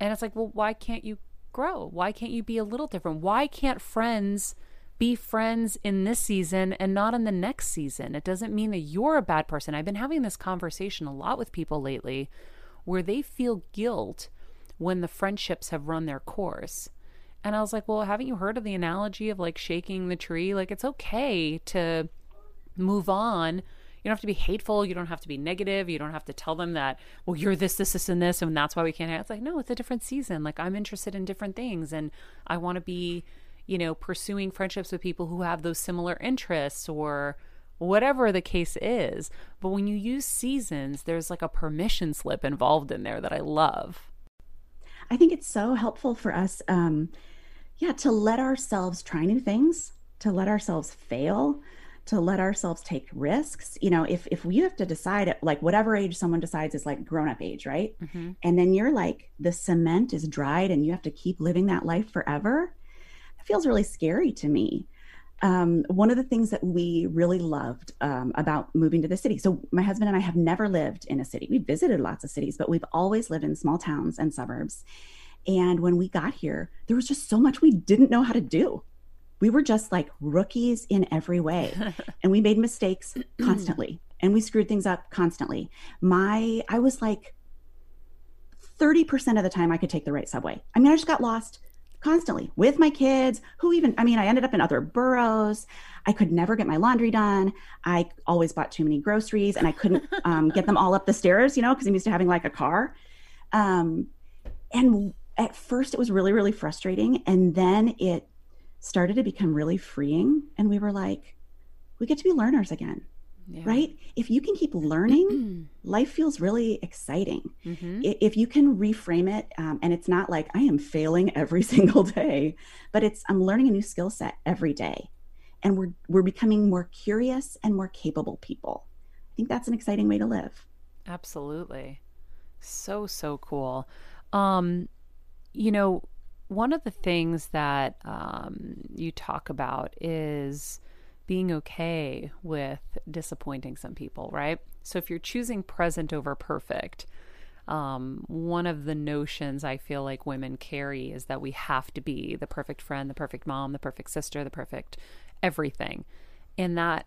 S1: and it's like, well, why can't you grow? Why can't you be a little different? Why can't friends? be friends in this season and not in the next season. It doesn't mean that you're a bad person. I've been having this conversation a lot with people lately where they feel guilt when the friendships have run their course. And I was like, well, haven't you heard of the analogy of like shaking the tree? Like, it's okay to move on. You don't have to be hateful. You don't have to be negative. You don't have to tell them that, well, you're this, this, this, and this, and that's why we can't. It's like, no, it's a different season. Like, I'm interested in different things, and I want to be you know, pursuing friendships with people who have those similar interests or whatever the case is. But when you use seasons, there's like a permission slip involved in there that I love.
S4: I think it's so helpful for us, um, yeah, to let ourselves try new things, to let ourselves fail, to let ourselves take risks. You know, if if we have to decide at like whatever age someone decides is like grown up age, right? And then you're like the cement is dried and you have to keep living that life forever. It feels really scary to me. Um, one of the things that we really loved um, about moving to the city. So, my husband and I have never lived in a city. We've visited lots of cities, but we've always lived in small towns and suburbs. And when we got here, there was just so much we didn't know how to do. We were just like rookies in every way. (laughs) and we made mistakes constantly and we screwed things up constantly. My, I was like 30% of the time I could take the right subway. I mean, I just got lost constantly with my kids who even i mean i ended up in other boroughs i could never get my laundry done i always bought too many groceries and i couldn't (laughs) um, get them all up the stairs you know because i'm used to having like a car um, and at first it was really really frustrating and then it started to become really freeing and we were like we get to be learners again
S1: Yeah.
S4: right if you can keep learning (clears throat) life feels really exciting
S1: Mhm.
S4: If you can reframe it um, and it's not like i am failing every (laughs) single day but it's i'm learning a new skill set every day and we're we're becoming more curious and more capable people i think that's an exciting way to live
S1: Absolutely. So, so cool. Um, you know, one of the things that um, you talk about is being okay with disappointing some people, right? So if you're choosing present over perfect, um, one of the notions I feel like women carry is that we have to be the perfect friend, the perfect mom, the perfect sister, the perfect everything. And that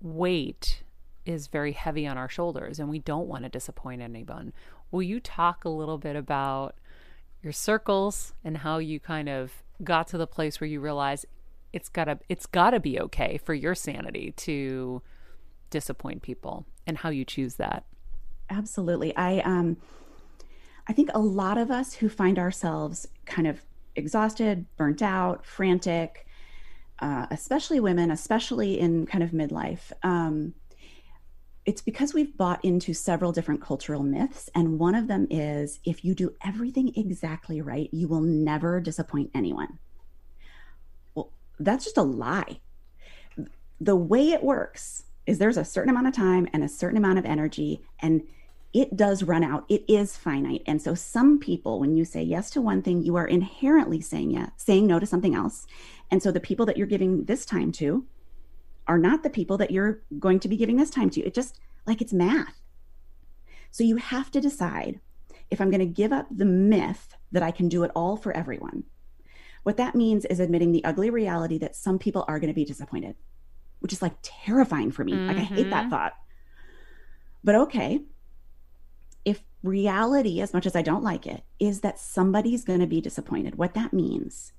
S1: weight is very heavy on our shoulders, and we don't want to disappoint anyone. Will you talk a little bit about your circles and how you kind of got to the place where you realize it's gotta it's gotta be okay for your sanity to disappoint people and how you choose that.
S4: Absolutely. I um i think a lot of us who find ourselves kind of exhausted burnt out frantic uh, especially women especially in kind of midlife um, it's because we've bought into several different cultural myths and one of them is if you do everything exactly right you will never disappoint anyone. Well that's just a lie. The way it works is there's a certain amount of time and a certain amount of energy and it does run out. It is finite. And so some people when you say yes to one thing you are inherently saying yes saying no to something else. And so the people that you're giving this time to are not the people that you're going to be giving this time to it just like it's math so you have to decide if i'm going to give up the myth that i can do it all for everyone what that means is admitting the ugly reality that some people are going to be disappointed which is like terrifying for me. Mm-hmm. Like I hate that mm-hmm. thought. But okay, if reality, as much as I don't like it, is that somebody's going to be disappointed, what that means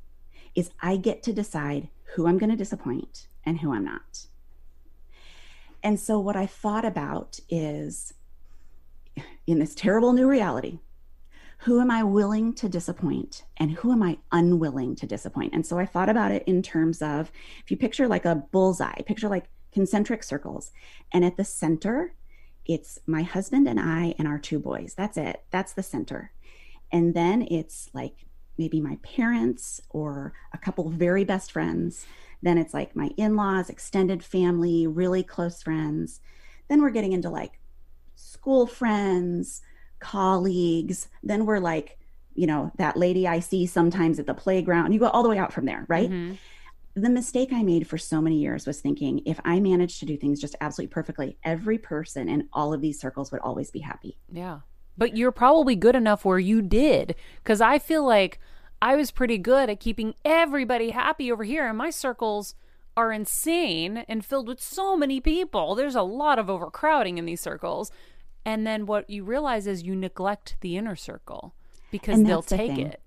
S4: is I get to decide who I'm going to disappoint and who I'm not. And so, what I thought about is in this terrible new reality, who am I willing to disappoint and who am I unwilling to disappoint? And so I thought about it in terms of if you picture like a bullseye, picture like concentric circles, and at the center, it's my husband and I and our two boys. That's it. That's the center. And then it's like maybe my parents or a couple very best friends. Then it's like my in laws, extended family, really close friends. Then we're getting into like school friends, colleagues. Then we're like, you know, that lady I see sometimes at the playground. You go all the way out from there, right? Mm-hmm. The mistake I made for so many years was thinking if I managed to do things just absolutely perfectly, every person in all of these circles would always be happy.
S1: Yeah. But you're probably good enough where you did. Because I feel like I was pretty good at keeping everybody happy over here. And my circles are insane and filled with so many people. There's a lot of overcrowding in these circles. And then what you realize is you neglect the inner circle because they'll the take
S4: thing.
S1: it.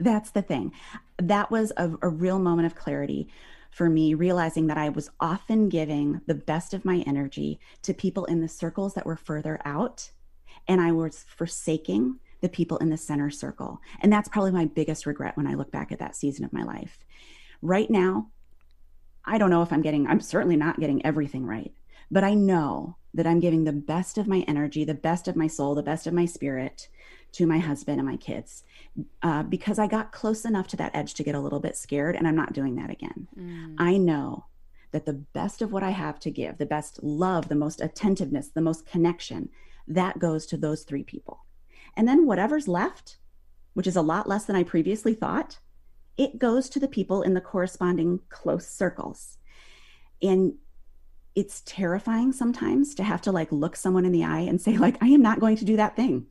S4: That's the thing. That was a, a real moment of clarity for me, realizing that I was often giving the best of my energy to people in the circles that were further out. And I was forsaking the people in the center circle. And that's probably my biggest regret when I look back at that season of my life. Right now, I don't know if I'm getting, I'm certainly not getting everything right, but I know that I'm giving the best of my energy, the best of my soul, the best of my spirit to my husband and my kids uh, because I got close enough to that edge to get a little bit scared, and I'm not doing that again. Mm. I know that the best of what I have to give, the best love, the most attentiveness, the most connection, that goes to those three people. And then whatever's left, which is a lot less than I previously thought, it goes to the people in the corresponding close circles. And it's terrifying sometimes to have to like look someone in the eye and say like i am not going to do that thing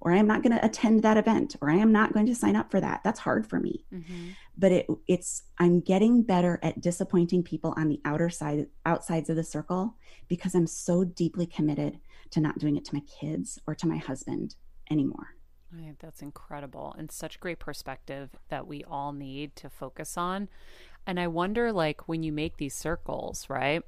S4: or i am not going to attend that event or i am not going to sign up for that that's hard for me mm-hmm. but it it's i'm getting better at disappointing people on the outer side outsides of the circle because i'm so deeply committed to not doing it to my kids or to my husband anymore
S1: I think that's incredible and such great perspective that we all need to focus on. And I wonder, like, when you make these circles, right?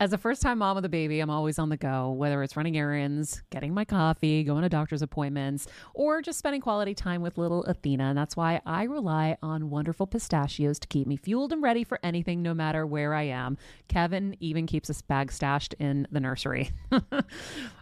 S1: As a first time mom with a baby, I'm always on the go, whether it's running errands, getting my coffee, going to doctor's appointments, or just spending quality time with little Athena. And that's why I rely on wonderful pistachios to keep me fueled and ready for anything, no matter where I am. Kevin even keeps a bag stashed in the nursery. (laughs)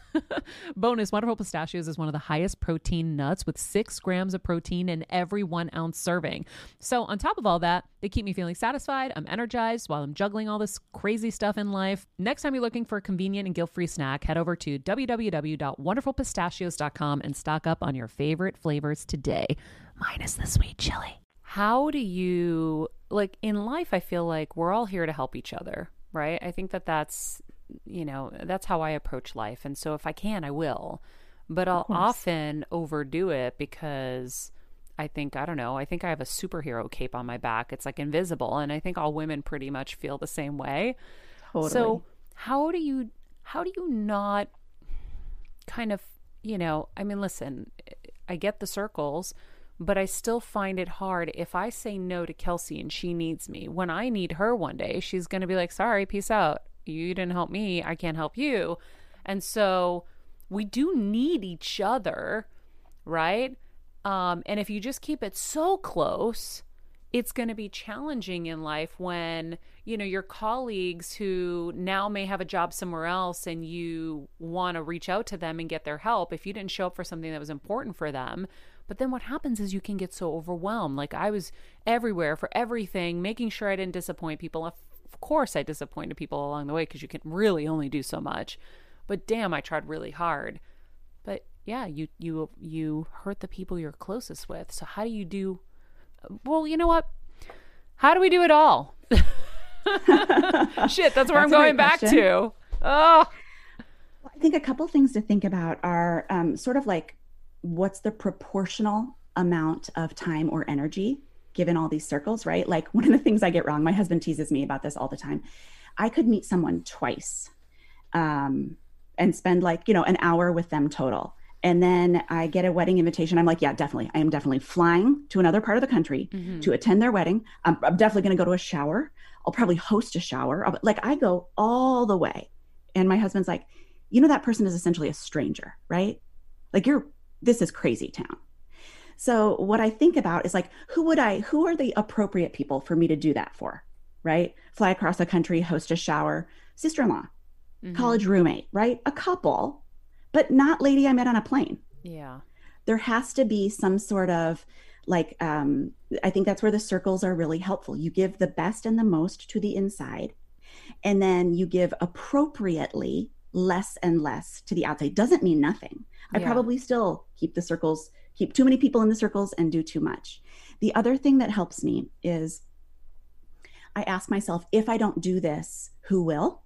S1: (laughs) Bonus Wonderful Pistachios is one of the highest protein nuts with six grams of protein in every one ounce serving. So, on top of all that, they keep me feeling satisfied. I'm energized while I'm juggling all this crazy stuff in life. Next time you're looking for a convenient and guilt free snack, head over to www.wonderfulpistachios.com and stock up on your favorite flavors today, minus the sweet chili. How do you, like in life, I feel like we're all here to help each other, right? I think that that's you know, that's how I approach life. And so if I can, I will. But I'll often overdo it because I think, I don't know, I think I have a superhero cape on my back. It's like invisible. And I think all women pretty much feel the same way. Totally. So how do you, how do you not kind of, you know, I mean, listen, I get the circles, but I still find it hard if I say no to Kelsey and she needs me. When I need her one day, she's going to be like, sorry, peace out you didn't help me, I can't help you. And so we do need each other, right? Um, and if you just keep it so close, it's going to be challenging in life when you know your colleagues who now may have a job somewhere else and you want to reach out to them and get their help if you didn't show up for something that was important for them but then what happens is you can get so overwhelmed like i was everywhere for everything making sure i didn't disappoint people of course, I disappointed people along the way because you can really only do so much. But damn, I tried really hard. But yeah, you you you hurt the people you're closest with. So how do you do? Well, you know what? How do we do it all? (laughs) Shit, that's where that's I'm going back to. Oh.
S4: I think a couple things to think about are um, sort of like what's the proportional amount of time or energy given all these circles, right? Like one of the things I get wrong, my husband teases me about this all the time. I could meet someone twice um, and spend like, you know, an hour with them total. And then I get a wedding invitation. I'm like, yeah, definitely. I am definitely flying to another part of the country mm-hmm. to attend their wedding. I'm, I'm definitely going to go to a shower. I'll probably host a shower. Like I go all the way. And my husband's like, you know, that person is essentially a stranger, right? Like you're, this is crazy town. So what I think about is like, who would I, who are the appropriate people for me to do that for? Right? Fly across the country, host a shower, sister in law, mm-hmm. college roommate, right? A couple, but not lady I met on a plane.
S1: Yeah.
S4: There has to be some sort of like, um, I think that's where the circles are really helpful. You give the best and the most to the inside, and then you give appropriately less and less to the outside. Doesn't mean nothing. I probably still keep the circles keep too many people in the circles and do too much. The other thing that helps me is I ask myself, if I don't do this, who will?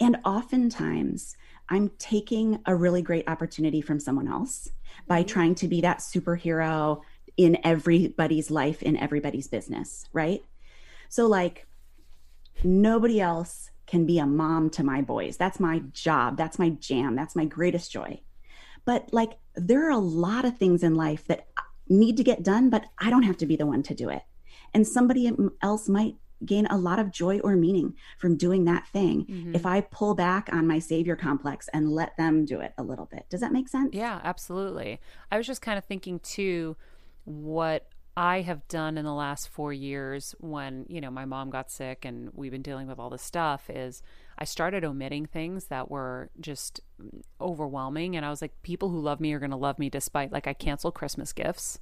S4: And oftentimes, I'm taking a really great opportunity from someone else by mm-hmm. trying to be that superhero in everybody's life, in everybody's business, right? So, like, nobody else can be a mom to my boys. That's my job. That's my jam. That's my greatest joy. But like, there are a lot of things in life that need to get done, but I don't have to be the one to do it. And somebody else might gain a lot of joy or meaning from doing that thing mm-hmm. if I pull back on my savior complex and let them do it a little bit. Does that make sense?
S1: Yeah, absolutely. I was just kind of thinking too what I have done in the last four years when, you know, my mom got sick and we've been dealing with all this stuff is I started omitting things that were just overwhelming. And I was like, people who love me are going to love me despite, like, I canceled Christmas gifts.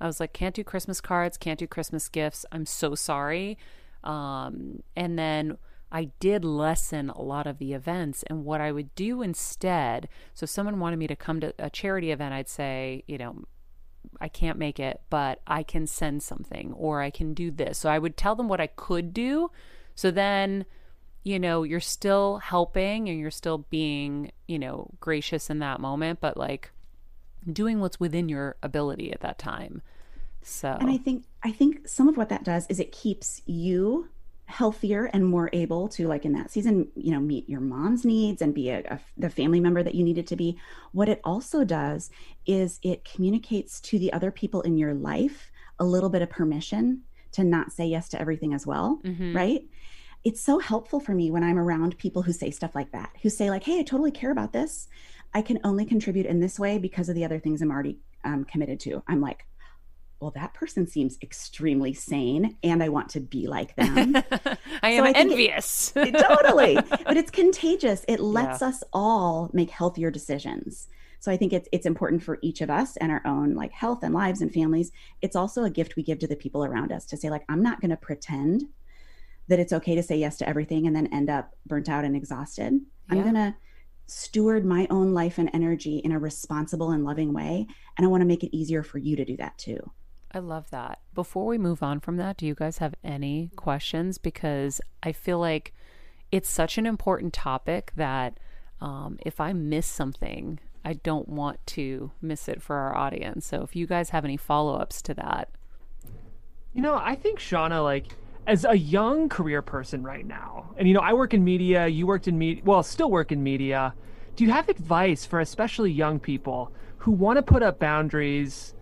S1: I was like, can't do Christmas cards, can't do Christmas gifts. I'm so sorry. Um, and then I did lessen a lot of the events. And what I would do instead, so if someone wanted me to come to a charity event, I'd say, you know, I can't make it, but I can send something or I can do this. So I would tell them what I could do. So then, you know, you're still helping and you're still being, you know, gracious in that moment, but like doing what's within your ability at that time. So
S4: And I think I think some of what that does is it keeps you healthier and more able to like in that season you know meet your mom's needs and be a, a, the family member that you needed to be what it also does is it communicates to the other people in your life a little bit of permission to not say yes to everything as well, mm-hmm. right? It's so helpful for me when I'm around people who say stuff like that, who say, like, hey, I totally care about this. I can only contribute in this way because of the other things I'm already um, committed to. I'm like, well, that person seems extremely sane and I want to be like (laughs) them.
S1: I am so I envious.
S4: It, it, totally. But it's contagious. It (laughs) lets yeah. us all make healthier decisions. So I think it's it's important for each of us and our own like health and lives and families. It's also a gift we give to the people around us to say like I'm not going to pretend that it's okay to say yes to everything and then end up burnt out and exhausted. Yeah. I'm going to steward my own life and energy in a responsible and loving way and I want to make it easier for you to do that too.
S1: I love that. Before we move on from that, do you guys have any questions because I feel like it's such an important topic that um, if I miss something, I don't want to miss it for our audience. So if you guys have any follow ups to that.
S3: You know, I think Shauna, like, as a young career person right now, and you know, I work in media, you worked in media, well, still work in media. Do you have advice for especially young people who want to put up boundaries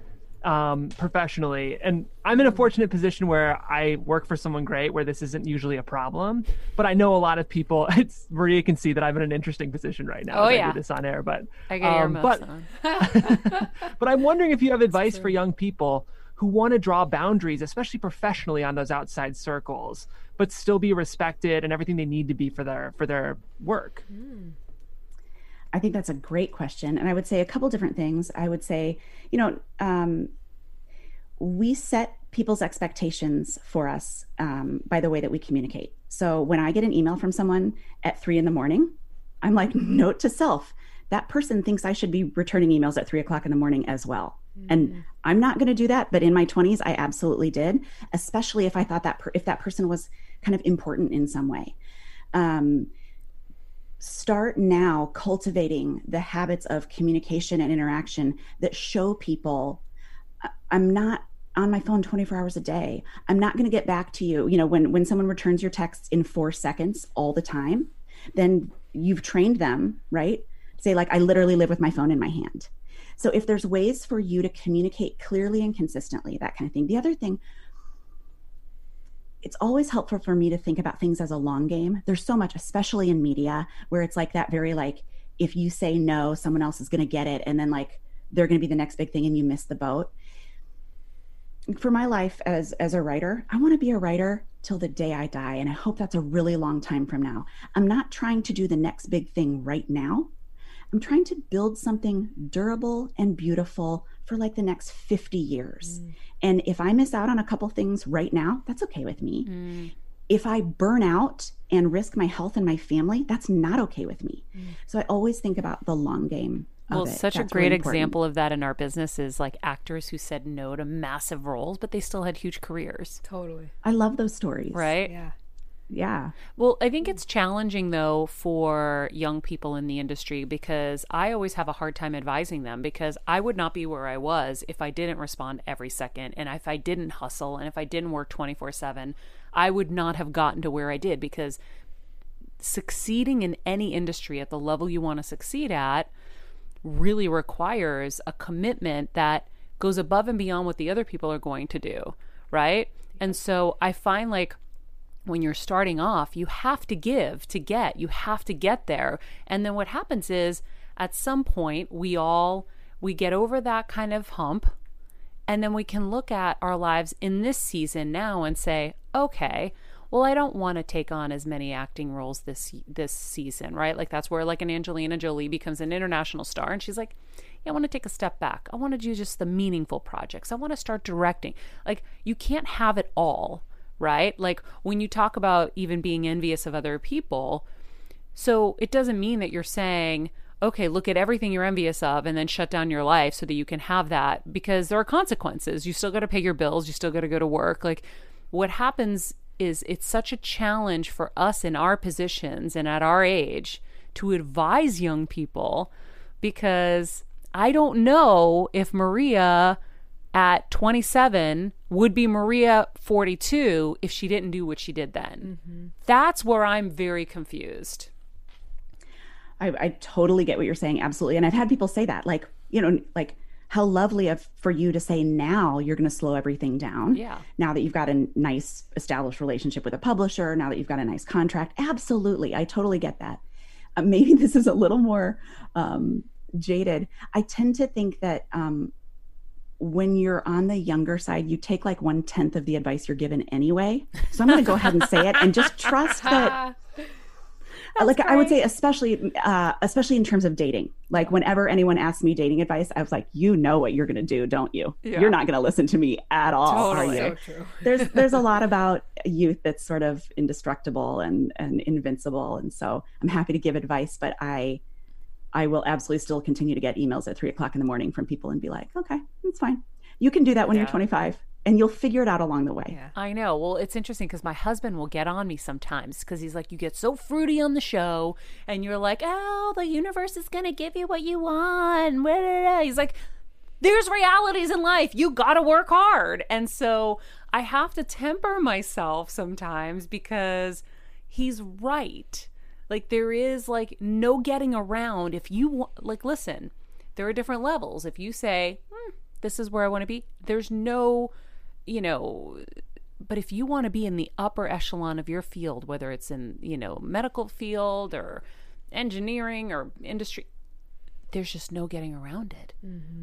S3: um, professionally. And I'm in a fortunate position where I work for someone great, where this isn't usually a problem. But I know a lot of people. (laughs) It's Maria can see that I'm in an interesting position right now.
S1: Oh yeah,
S3: I do this on air, but
S1: I get um,
S3: but (laughs) but I'm wondering if you have advice for young people who want to draw boundaries, especially professionally, on those outside circles, but still be respected and everything they need to be for their for their work. Mm.
S4: I think that's a great question. And I would say a couple different things. I would say, you know, um, we set people's expectations for us um, by the way that we communicate. So when I get an email from someone at three in the morning, I'm like, (laughs) note to self, that person thinks I should be returning emails at three o'clock in the morning as well. Mm-hmm. And I'm not going to do that. But in my 20s, I absolutely did, especially if I thought that per- if that person was kind of important in some way. Um, start now cultivating the habits of communication and interaction that show people I'm not on my phone 24 hours a day. I'm not going to get back to you. You know, when when someone returns your text in 4 seconds all the time, then you've trained them, right? Say like I literally live with my phone in my hand. So if there's ways for you to communicate clearly and consistently, that kind of thing. The other thing it's always helpful for me to think about things as a long game. There's so much, especially in media, where it's like that very like, if you say no, someone else is going to get it. And then like they're going to be the next big thing and you miss the boat. For my life as, as a writer, I want to be a writer till the day I die. And I hope that's a really long time from now. I'm not trying to do the next big thing right now. I'm trying to build something durable and beautiful for like the next 50 years. Mm. And if I miss out on a couple things right now, that's okay with me. Mm. If I burn out and risk my health and my family, that's not okay with me. Mm. So I always think about the long game.
S1: Well, such that's a great really example of that in our business is like actors who said no to massive roles, but they still had huge careers.
S2: Totally.
S4: I love those stories.
S1: Right?
S2: Yeah
S4: yeah.
S1: Well, I think it's challenging though for young people in the industry because I always have a hard time advising them because I would not be where I was if I didn't respond every second and if I didn't hustle and if I didn't work 24/7, I would not have gotten to where I did because succeeding in any industry at the level you want to succeed at really requires a commitment that goes above and beyond what the other people are going to do, right? And so I find like when you're starting off, you have to give to get. You have to get there. And then what happens is at some point we all we get over that kind of hump and then we can look at our lives in this season now and say, "Okay, well, I don't want to take on as many acting roles this this season, right? Like that's where like an Angelina Jolie becomes an international star and she's like, yeah, I want to take a step back. I want to do just the meaningful projects. I want to start directing. Like you can't have it all right? Like when you talk about even being envious of other people, so it doesn't mean that you're saying, okay, look at everything you're envious of and then shut down your life so that you can have that because there are consequences. You still got to pay your bills, you still got to go to work. Like what happens is it's such a challenge for us in our positions and at our age to advise young people because I don't know if Maria at 27 would be Maria 42 if she didn't do what she did then. Mm-hmm. That's where I'm very confused.
S4: I, I, totally get what you're saying. Absolutely. And I've had people say that, like, you know, like, how lovely of for you to say now you're going to slow everything down.
S1: Yeah.
S4: Now that you've got a nice established relationship with a publisher, now that you've got a nice contract, absolutely, I totally get that. Uh, maybe (laughs) this is a little more um, jaded. I tend to think that um, when you're on the younger side, you take like one tenth of the advice you're given anyway. So I'm going to go ahead and say it and just trust (laughs) that. like I would say, especially, uh, especially in terms of dating. Like whenever anyone asks me dating advice, I was like, "You know what you're going to do, don't you?
S1: Yeah.
S4: You're not going to listen to me at all,
S1: Totally.
S4: are you?"
S2: So (laughs)
S4: there's there's a lot about youth that's sort of indestructible and and invincible and so i'm happy to give advice but i i will absolutely still continue to get emails at three o'clock in the morning from people and be like okay that's fine you can do that when
S1: Yeah.
S4: you're 25 and you'll figure it out along the way
S2: Yeah.
S1: I know. Well, it's interesting because my husband will get on me sometimes because he's like, You get so fruity on the show, and you're like, Oh, the universe is going to give you what you want. Blah, blah, blah." He's like, There's realities in life. You got to work hard. And so I have to temper myself sometimes because he's right. Like, there is like no getting around. If you like, listen, there are different levels. If you say, hmm, This is where I want to be, there's no you know but if you want to be in the upper echelon of your field whether it's in you know medical field or engineering or industry there's just no getting around it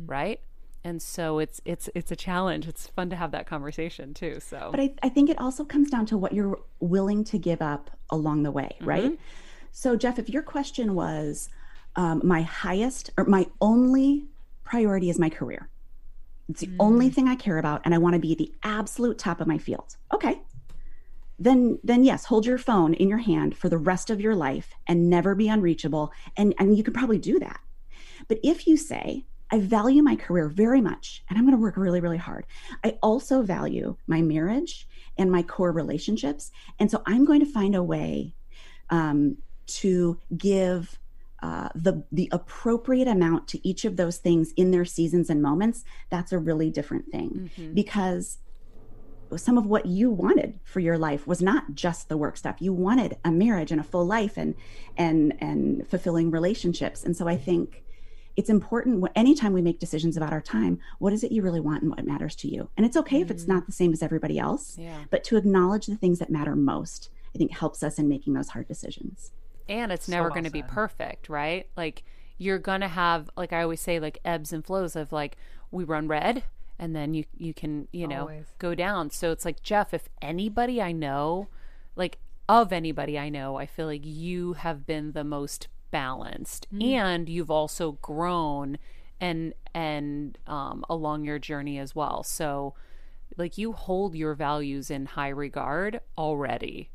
S1: right? And so it's it's it's a challenge. It's fun to have that conversation too so.
S4: But I, I think it also comes down to what you're willing to give up along the way right so jeff if your question was um, my highest or my only priority is my career. It's the only thing i care about and i want to be the absolute top of my field. Okay. Then then yes hold your phone in your hand for the rest of your life and never be unreachable and and you can probably do that. But if you say i value my career very much and i'm going to work really really hard. I also value my marriage and my core relationships and so i'm going to find a way um, to give uh, the the appropriate amount to each of those things in their seasons and moments that's a really different thing. Because some of what you wanted for your life was not just the work stuff. You wanted a marriage and a full life and and and fulfilling relationships. And so i think it's important anytime we make decisions about our time what is it you really want and what matters to you? And it's okay if it's not the same as everybody else
S1: Yeah.
S4: but to acknowledge the things that matter most i think helps us in making those hard decisions
S1: and it's
S3: So
S1: never
S3: well
S1: going to be perfect right? Like you're going to have like i always say like ebbs and flows of like we run red and then you you can you know
S2: Always.
S1: go down. So it's like jeff if anybody i know like of anybody i know i feel like you have been the most balanced. And you've also grown and and um along your journey as well. So like you hold your values in high regard already.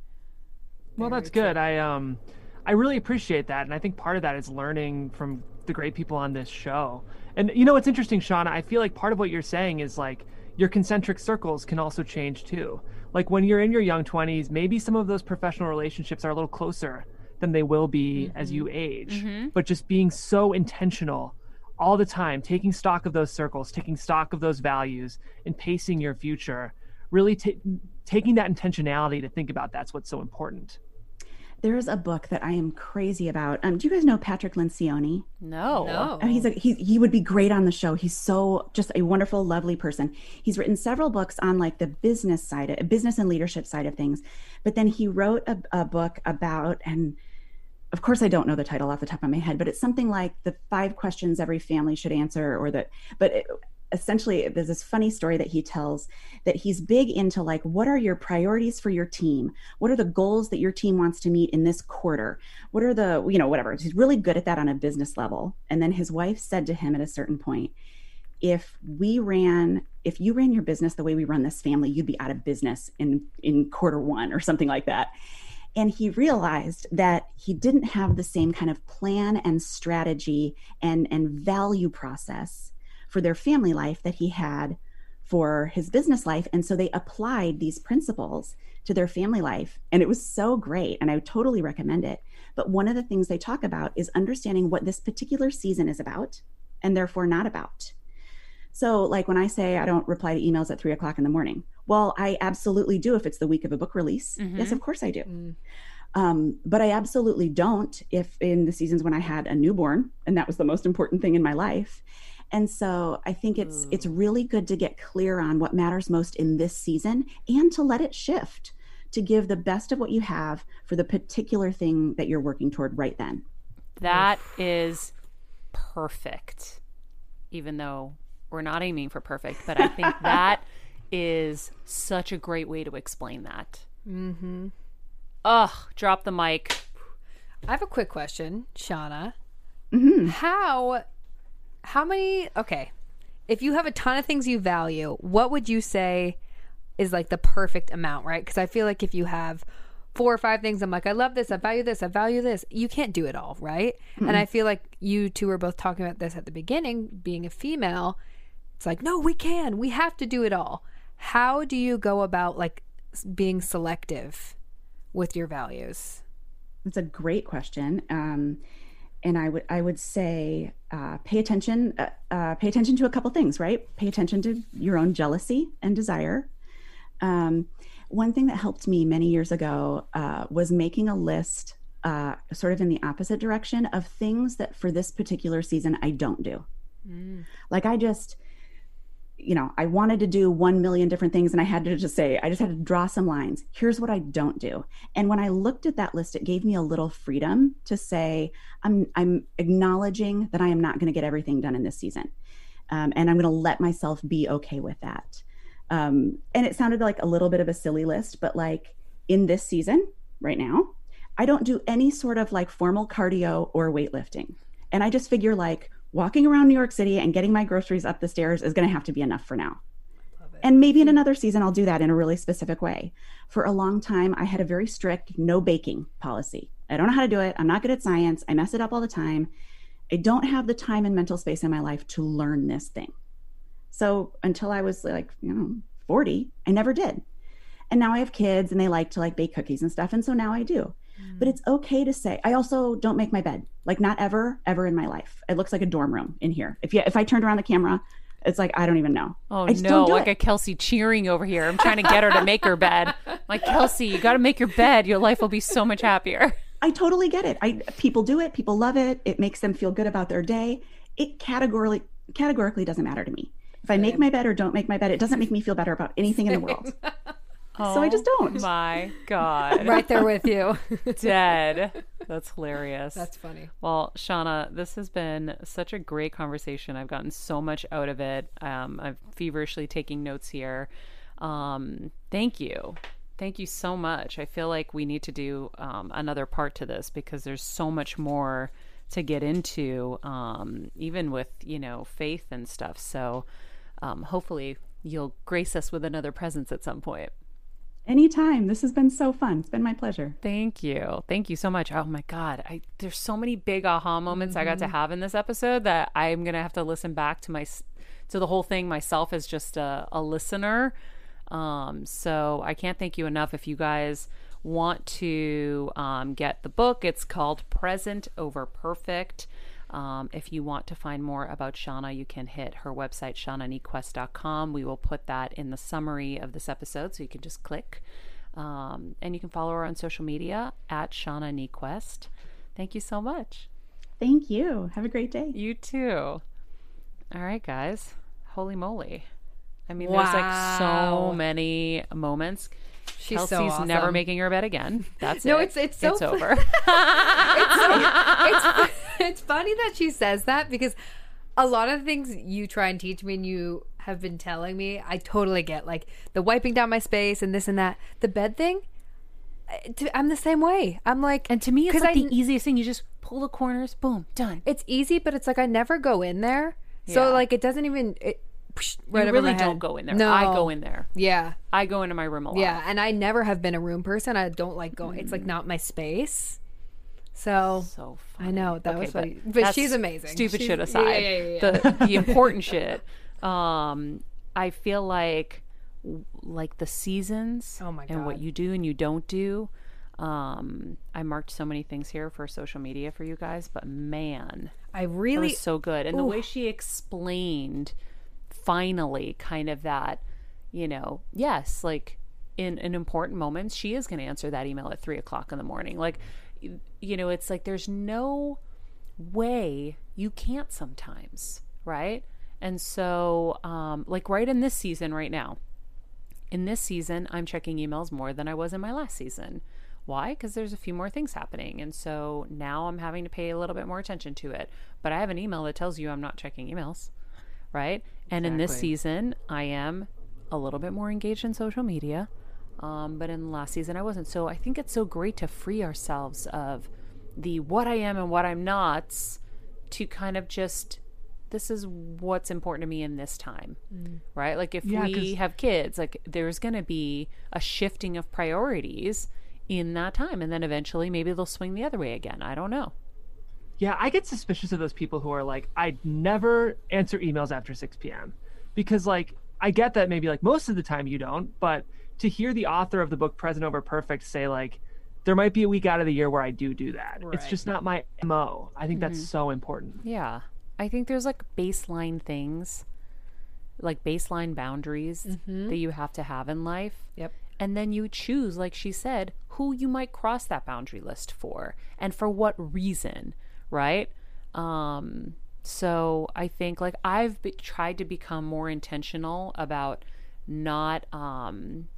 S3: Well, that's good. I um, I really appreciate that, and I think part of that is learning from the great people on this show. And you know what's interesting, Shauna? I feel like part of what you're saying is like your concentric circles can also change too. Like when you're in your young 20s, maybe some of those professional relationships are a little closer than they will be as you mm-hmm. age. Mm-hmm. But just being so intentional all the time, taking stock of those circles, taking stock of those values, and pacing your future, really ta taking that intentionality to think about that's what's so important.
S4: There's a book that i am crazy about um, do you guys know patrick lencioni
S1: no
S2: No.
S4: Oh, he's a, he, he would be great on the show. He's so just a wonderful, lovely person. He's written several books on like the business side, of, business and leadership side of things. But then he wrote a, a book about, and of course I don't know the title off the top of my head, but it's something like the five questions every family should answer, or that. But it, essentially, there's this funny story that he tells that he's big into like what are your priorities for your team? What are the goals that your team wants to meet in this quarter? what are the you know whatever he's really good at that on a business level and then his wife said to him at a certain point if we ran if you ran your business the way we run this family you'd be out of business in in quarter one or something like that and he realized that he didn't have the same kind of plan and strategy and and value process for their family life that he had for his business life. And so they applied these principles to their family life and it was so great and i would totally recommend it. But one of the things they talk about is understanding what this particular season is about and therefore not about. So like when i say i don't reply to emails at three o'clock in the morning well i absolutely do if it's the week of a book release. Yes of course i do.
S2: Mm.
S4: um, but I absolutely don't if in the seasons when I had a newborn and that was the most important thing in my life. And so I think it's it's really good to get clear on what matters most in this season and to let it shift to give the best of what you have for the particular thing that you're working toward right then.
S1: That is perfect. Even though we're not aiming for perfect, but I think that (laughs) is such a great way to explain that. Mm-hmm. Ugh, drop the mic.
S2: I have a quick question, Shauna.
S4: Mm-hmm.
S2: How how many okay. If you have a ton of things you value, what would you say is like the perfect amount, right? Because I feel like if you have four or five things, I'm like, I love this, I value this, I value this. You can't do it all, right? And I feel like you two were both talking about this at the beginning, being a female. It's like, no, we can. We have to do it all. How do you go about like s- being selective with your values?
S4: It's a great question. Um, and I would I would say uh, pay attention uh, uh, pay attention to a couple things, right? Pay attention to your own jealousy and desire. Um, one thing that helped me many years ago uh, was making a list, uh, sort of in the opposite direction of things that for this particular season I don't do. Like I just, you know, I wanted to do 1 million different things and I had to just say, I just had to draw some lines. Here's what I don't do. And when I looked at that list, it gave me a little freedom to say, I'm, I'm acknowledging that I am not going to get everything done in this season. Um, and I'm going to let myself be okay with that. Um, and it sounded like a little bit of a silly list, but like in this season right now, I don't do any sort of like formal cardio or weightlifting. And I just figure like walking around New York City and getting my groceries up the stairs is going to have to be enough for now. And maybe in another season, I'll do that in a really specific way. For a long time, I had a very strict no baking policy. I don't know how to do it. I'm not good at science. I mess it up all the time. I don't have the time and mental space in my life to learn this thing. So until I was like, you know, 40, I never did. And now I have kids and they like to like bake cookies and stuff. And so now I do. But it's okay to say, I also don't make my bed. Like not ever, ever in my life. It looks like a dorm room in here. If you if I turned around the camera, it's like I don't even know.
S1: Oh no,
S4: do
S1: I
S4: it.
S1: got Kelsey cheering over here. I'm trying to get her to make her bed. I'm like Kelsey, you got to make your bed. Your life will be so much happier.
S4: I totally get it. I people do it, people love it. It makes them feel good about their day. It categorically categorically doesn't matter to me. If I make my bed or don't make my bed, it doesn't make me feel better about anything in the world. (laughs) so I just don't.
S1: Oh My God, (laughs)
S2: Right there with you. (laughs)
S1: dead. That's hilarious.
S2: That's funny.
S1: Well, Shauna, this has been such a great conversation. I've gotten so much out of it. Um, I'm feverishly taking notes here. Um, thank you. Thank you so much. I feel like we need to do um, another part to this because there's so much more to get into, um, even with, you know, faith and stuff. So um, hopefully you'll grace us with another presence at some point.
S4: Anytime. This has been so fun. It's been my pleasure.
S1: Thank you. Thank you so much. Oh my God. I there's so many big aha moments I got to have in this episode that I'm gonna have to listen back to my to the whole thing myself as just a, a listener. Um, so I can't thank you enough. If you guys want to um, get the book, it's called Present Over Perfect. Um, if you want to find more about Shauna, you can hit her website, shaunaniequist.com. We will put that in the summary of this episode, so you can just click. Um, and you can follow her on social media at Shauna Niequist. Thank you so much.
S4: Thank you. Have a great day.
S1: You too. All right, guys. Holy moly. I mean, there's like so many moments.
S2: She's
S1: Kelsey's
S2: so awesome.
S1: never making her bed again. That's
S2: No,
S1: it.
S2: it's- it's so
S1: it's over. (laughs)
S2: it's, it's (laughs) funny that she says that because a lot of things you try and teach me and you have been telling me, I totally get. Like the wiping down my space and this and that. The bed thing, eh, to- I'm the same way. I'm like,
S1: and to me, it's like
S2: I-
S1: the easiest thing. You just pull the corners, boom, done.
S2: it's easy, but it's like I never go in there. So like it doesn't even. It, right
S1: you really don't go in there.
S2: No,
S1: I go in there.
S2: Yeah,
S1: I go into my room a lot.
S2: yeah, and I never have been a room person. I don't like going. It's like mm. not my space. So
S1: So funny.
S2: I know that
S1: Okay,
S2: was
S1: but
S2: funny, but
S1: that's
S2: she's amazing.
S1: Stupid
S2: She's-
S1: shit aside,
S2: yeah, yeah, yeah.
S1: the the (laughs) important shit. Um, I feel like like the seasons
S2: Oh my
S1: and what you do and you don't do. Um, I marked so many things here for social media for you guys, but man,
S2: I really
S1: was so good. And the way she explained finally kind of that, you know, yes, like in an important moment, she is going to answer that email at three o'clock in the morning. Like, you know, it's like there's no way you can't sometimes, right? And so, um, like right in this season, right now, in this season, I'm checking emails more than I was in my last season. Why? Because there's a few more things happening. And so now I'm having to pay a little bit more attention to it. But I have an email that tells you I'm not checking emails, right? And in this season, I am a little bit more engaged in social media. Um, but in the last season, I wasn't. So I think it's so great to free ourselves of the what I am and what I'm not to kind of just this is what's important to me in this time right like if
S3: Yeah,
S1: we have kids like there's going to be a shifting of priorities in that time and then eventually maybe they'll swing the other way again i don't know
S3: Yeah, I get suspicious of those people who are like, I never answer emails after 6 p.m. Because, like, I get that maybe, like, most of the time you don't, but to hear the author of the book Present Over Perfect say, like, there might be a week out of the year where I do do that. It's just not my MO. I think that's so important.
S1: yeah i think there's like baseline things like baseline boundaries that you have to have in life
S2: Yep.
S1: and then you choose like she said who you might cross that boundary list for and for what reason right um so i think like i've be- tried to become more intentional about not um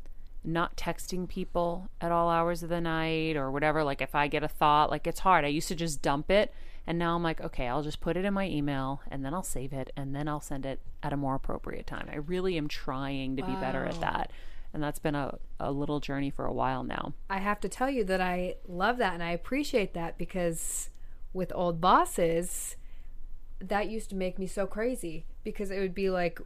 S1: not texting people at all hours of the night or whatever like if i get a thought like it's hard i used to just dump it and now i'm like okay i'll just put it in my email and then i'll save it and then i'll send it at a more appropriate time i really am trying to be better at that and that's been a, a little journey for a while now
S2: I have to tell you that I love that and I appreciate that because with old bosses, that used to make me so crazy because it would be like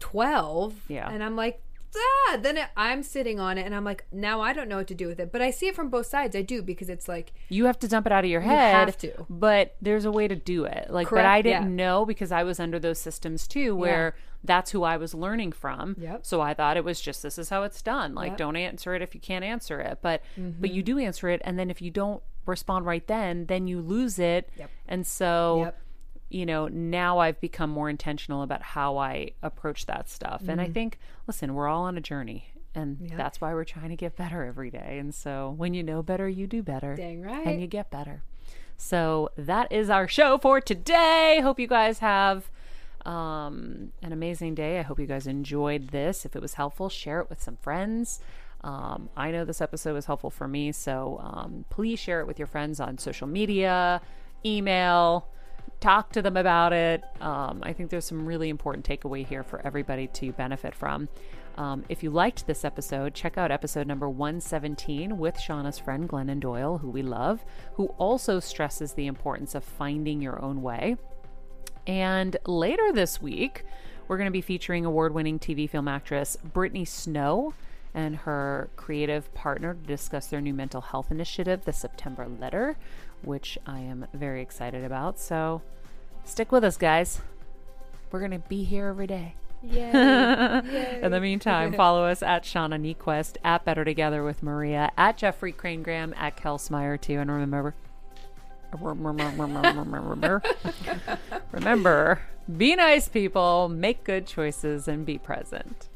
S2: 12.
S1: Yeah.
S2: And I'm like, ah, then it, I'm sitting on it and I'm like, now I don't know what to do with it. But I see it from both sides. I do because it's like,
S1: you have to dump it out of your head.
S2: You have to.
S1: but there's a way to do it like but i didn't
S2: yeah.
S1: know because i was under those systems too where that's who i was learning from
S2: Yep.
S1: so i thought it was just this is how it's done like
S2: Yep. Mm-hmm.
S1: don't answer it if you can't answer it but but you do answer it and then if you don't respond right then then you lose it
S2: Yep.
S1: and so
S2: Yep.
S1: You know now i've become more intentional about how i approach that stuff and
S2: Mm-hmm.
S1: i think listen we're all on a journey and that's why we're trying to get better every day and so when you know better you do better
S2: dang right.
S1: and you get better. So that is our show for today. Hope you guys have um, an amazing day. I hope you guys enjoyed this. If it was helpful, share it with some friends. Um, I know this episode was helpful for me, so um, please share it with your friends on social media, email, talk to them about it. Um, I think there's some really important takeaway here for everybody to benefit from. Um, if you liked this episode, check out episode number 117 with Shauna's friend Glennon Doyle, who we love, who also stresses the importance of finding your own way. And later this week, we're going to be featuring award winning TV film actress Brittany Snow and her creative partner to discuss their new mental health initiative, The September Letter, which I am very excited about. So stick with us, guys. We're going to be here every day.
S2: Yay. (laughs)
S1: In the meantime, (laughs) follow us at Shauna Niequist, at Better Together with Maria, at Jeffrey Crane Graham, at Kel Smyer too. And remember, remember, remember, be nice, people, make good choices, and be present.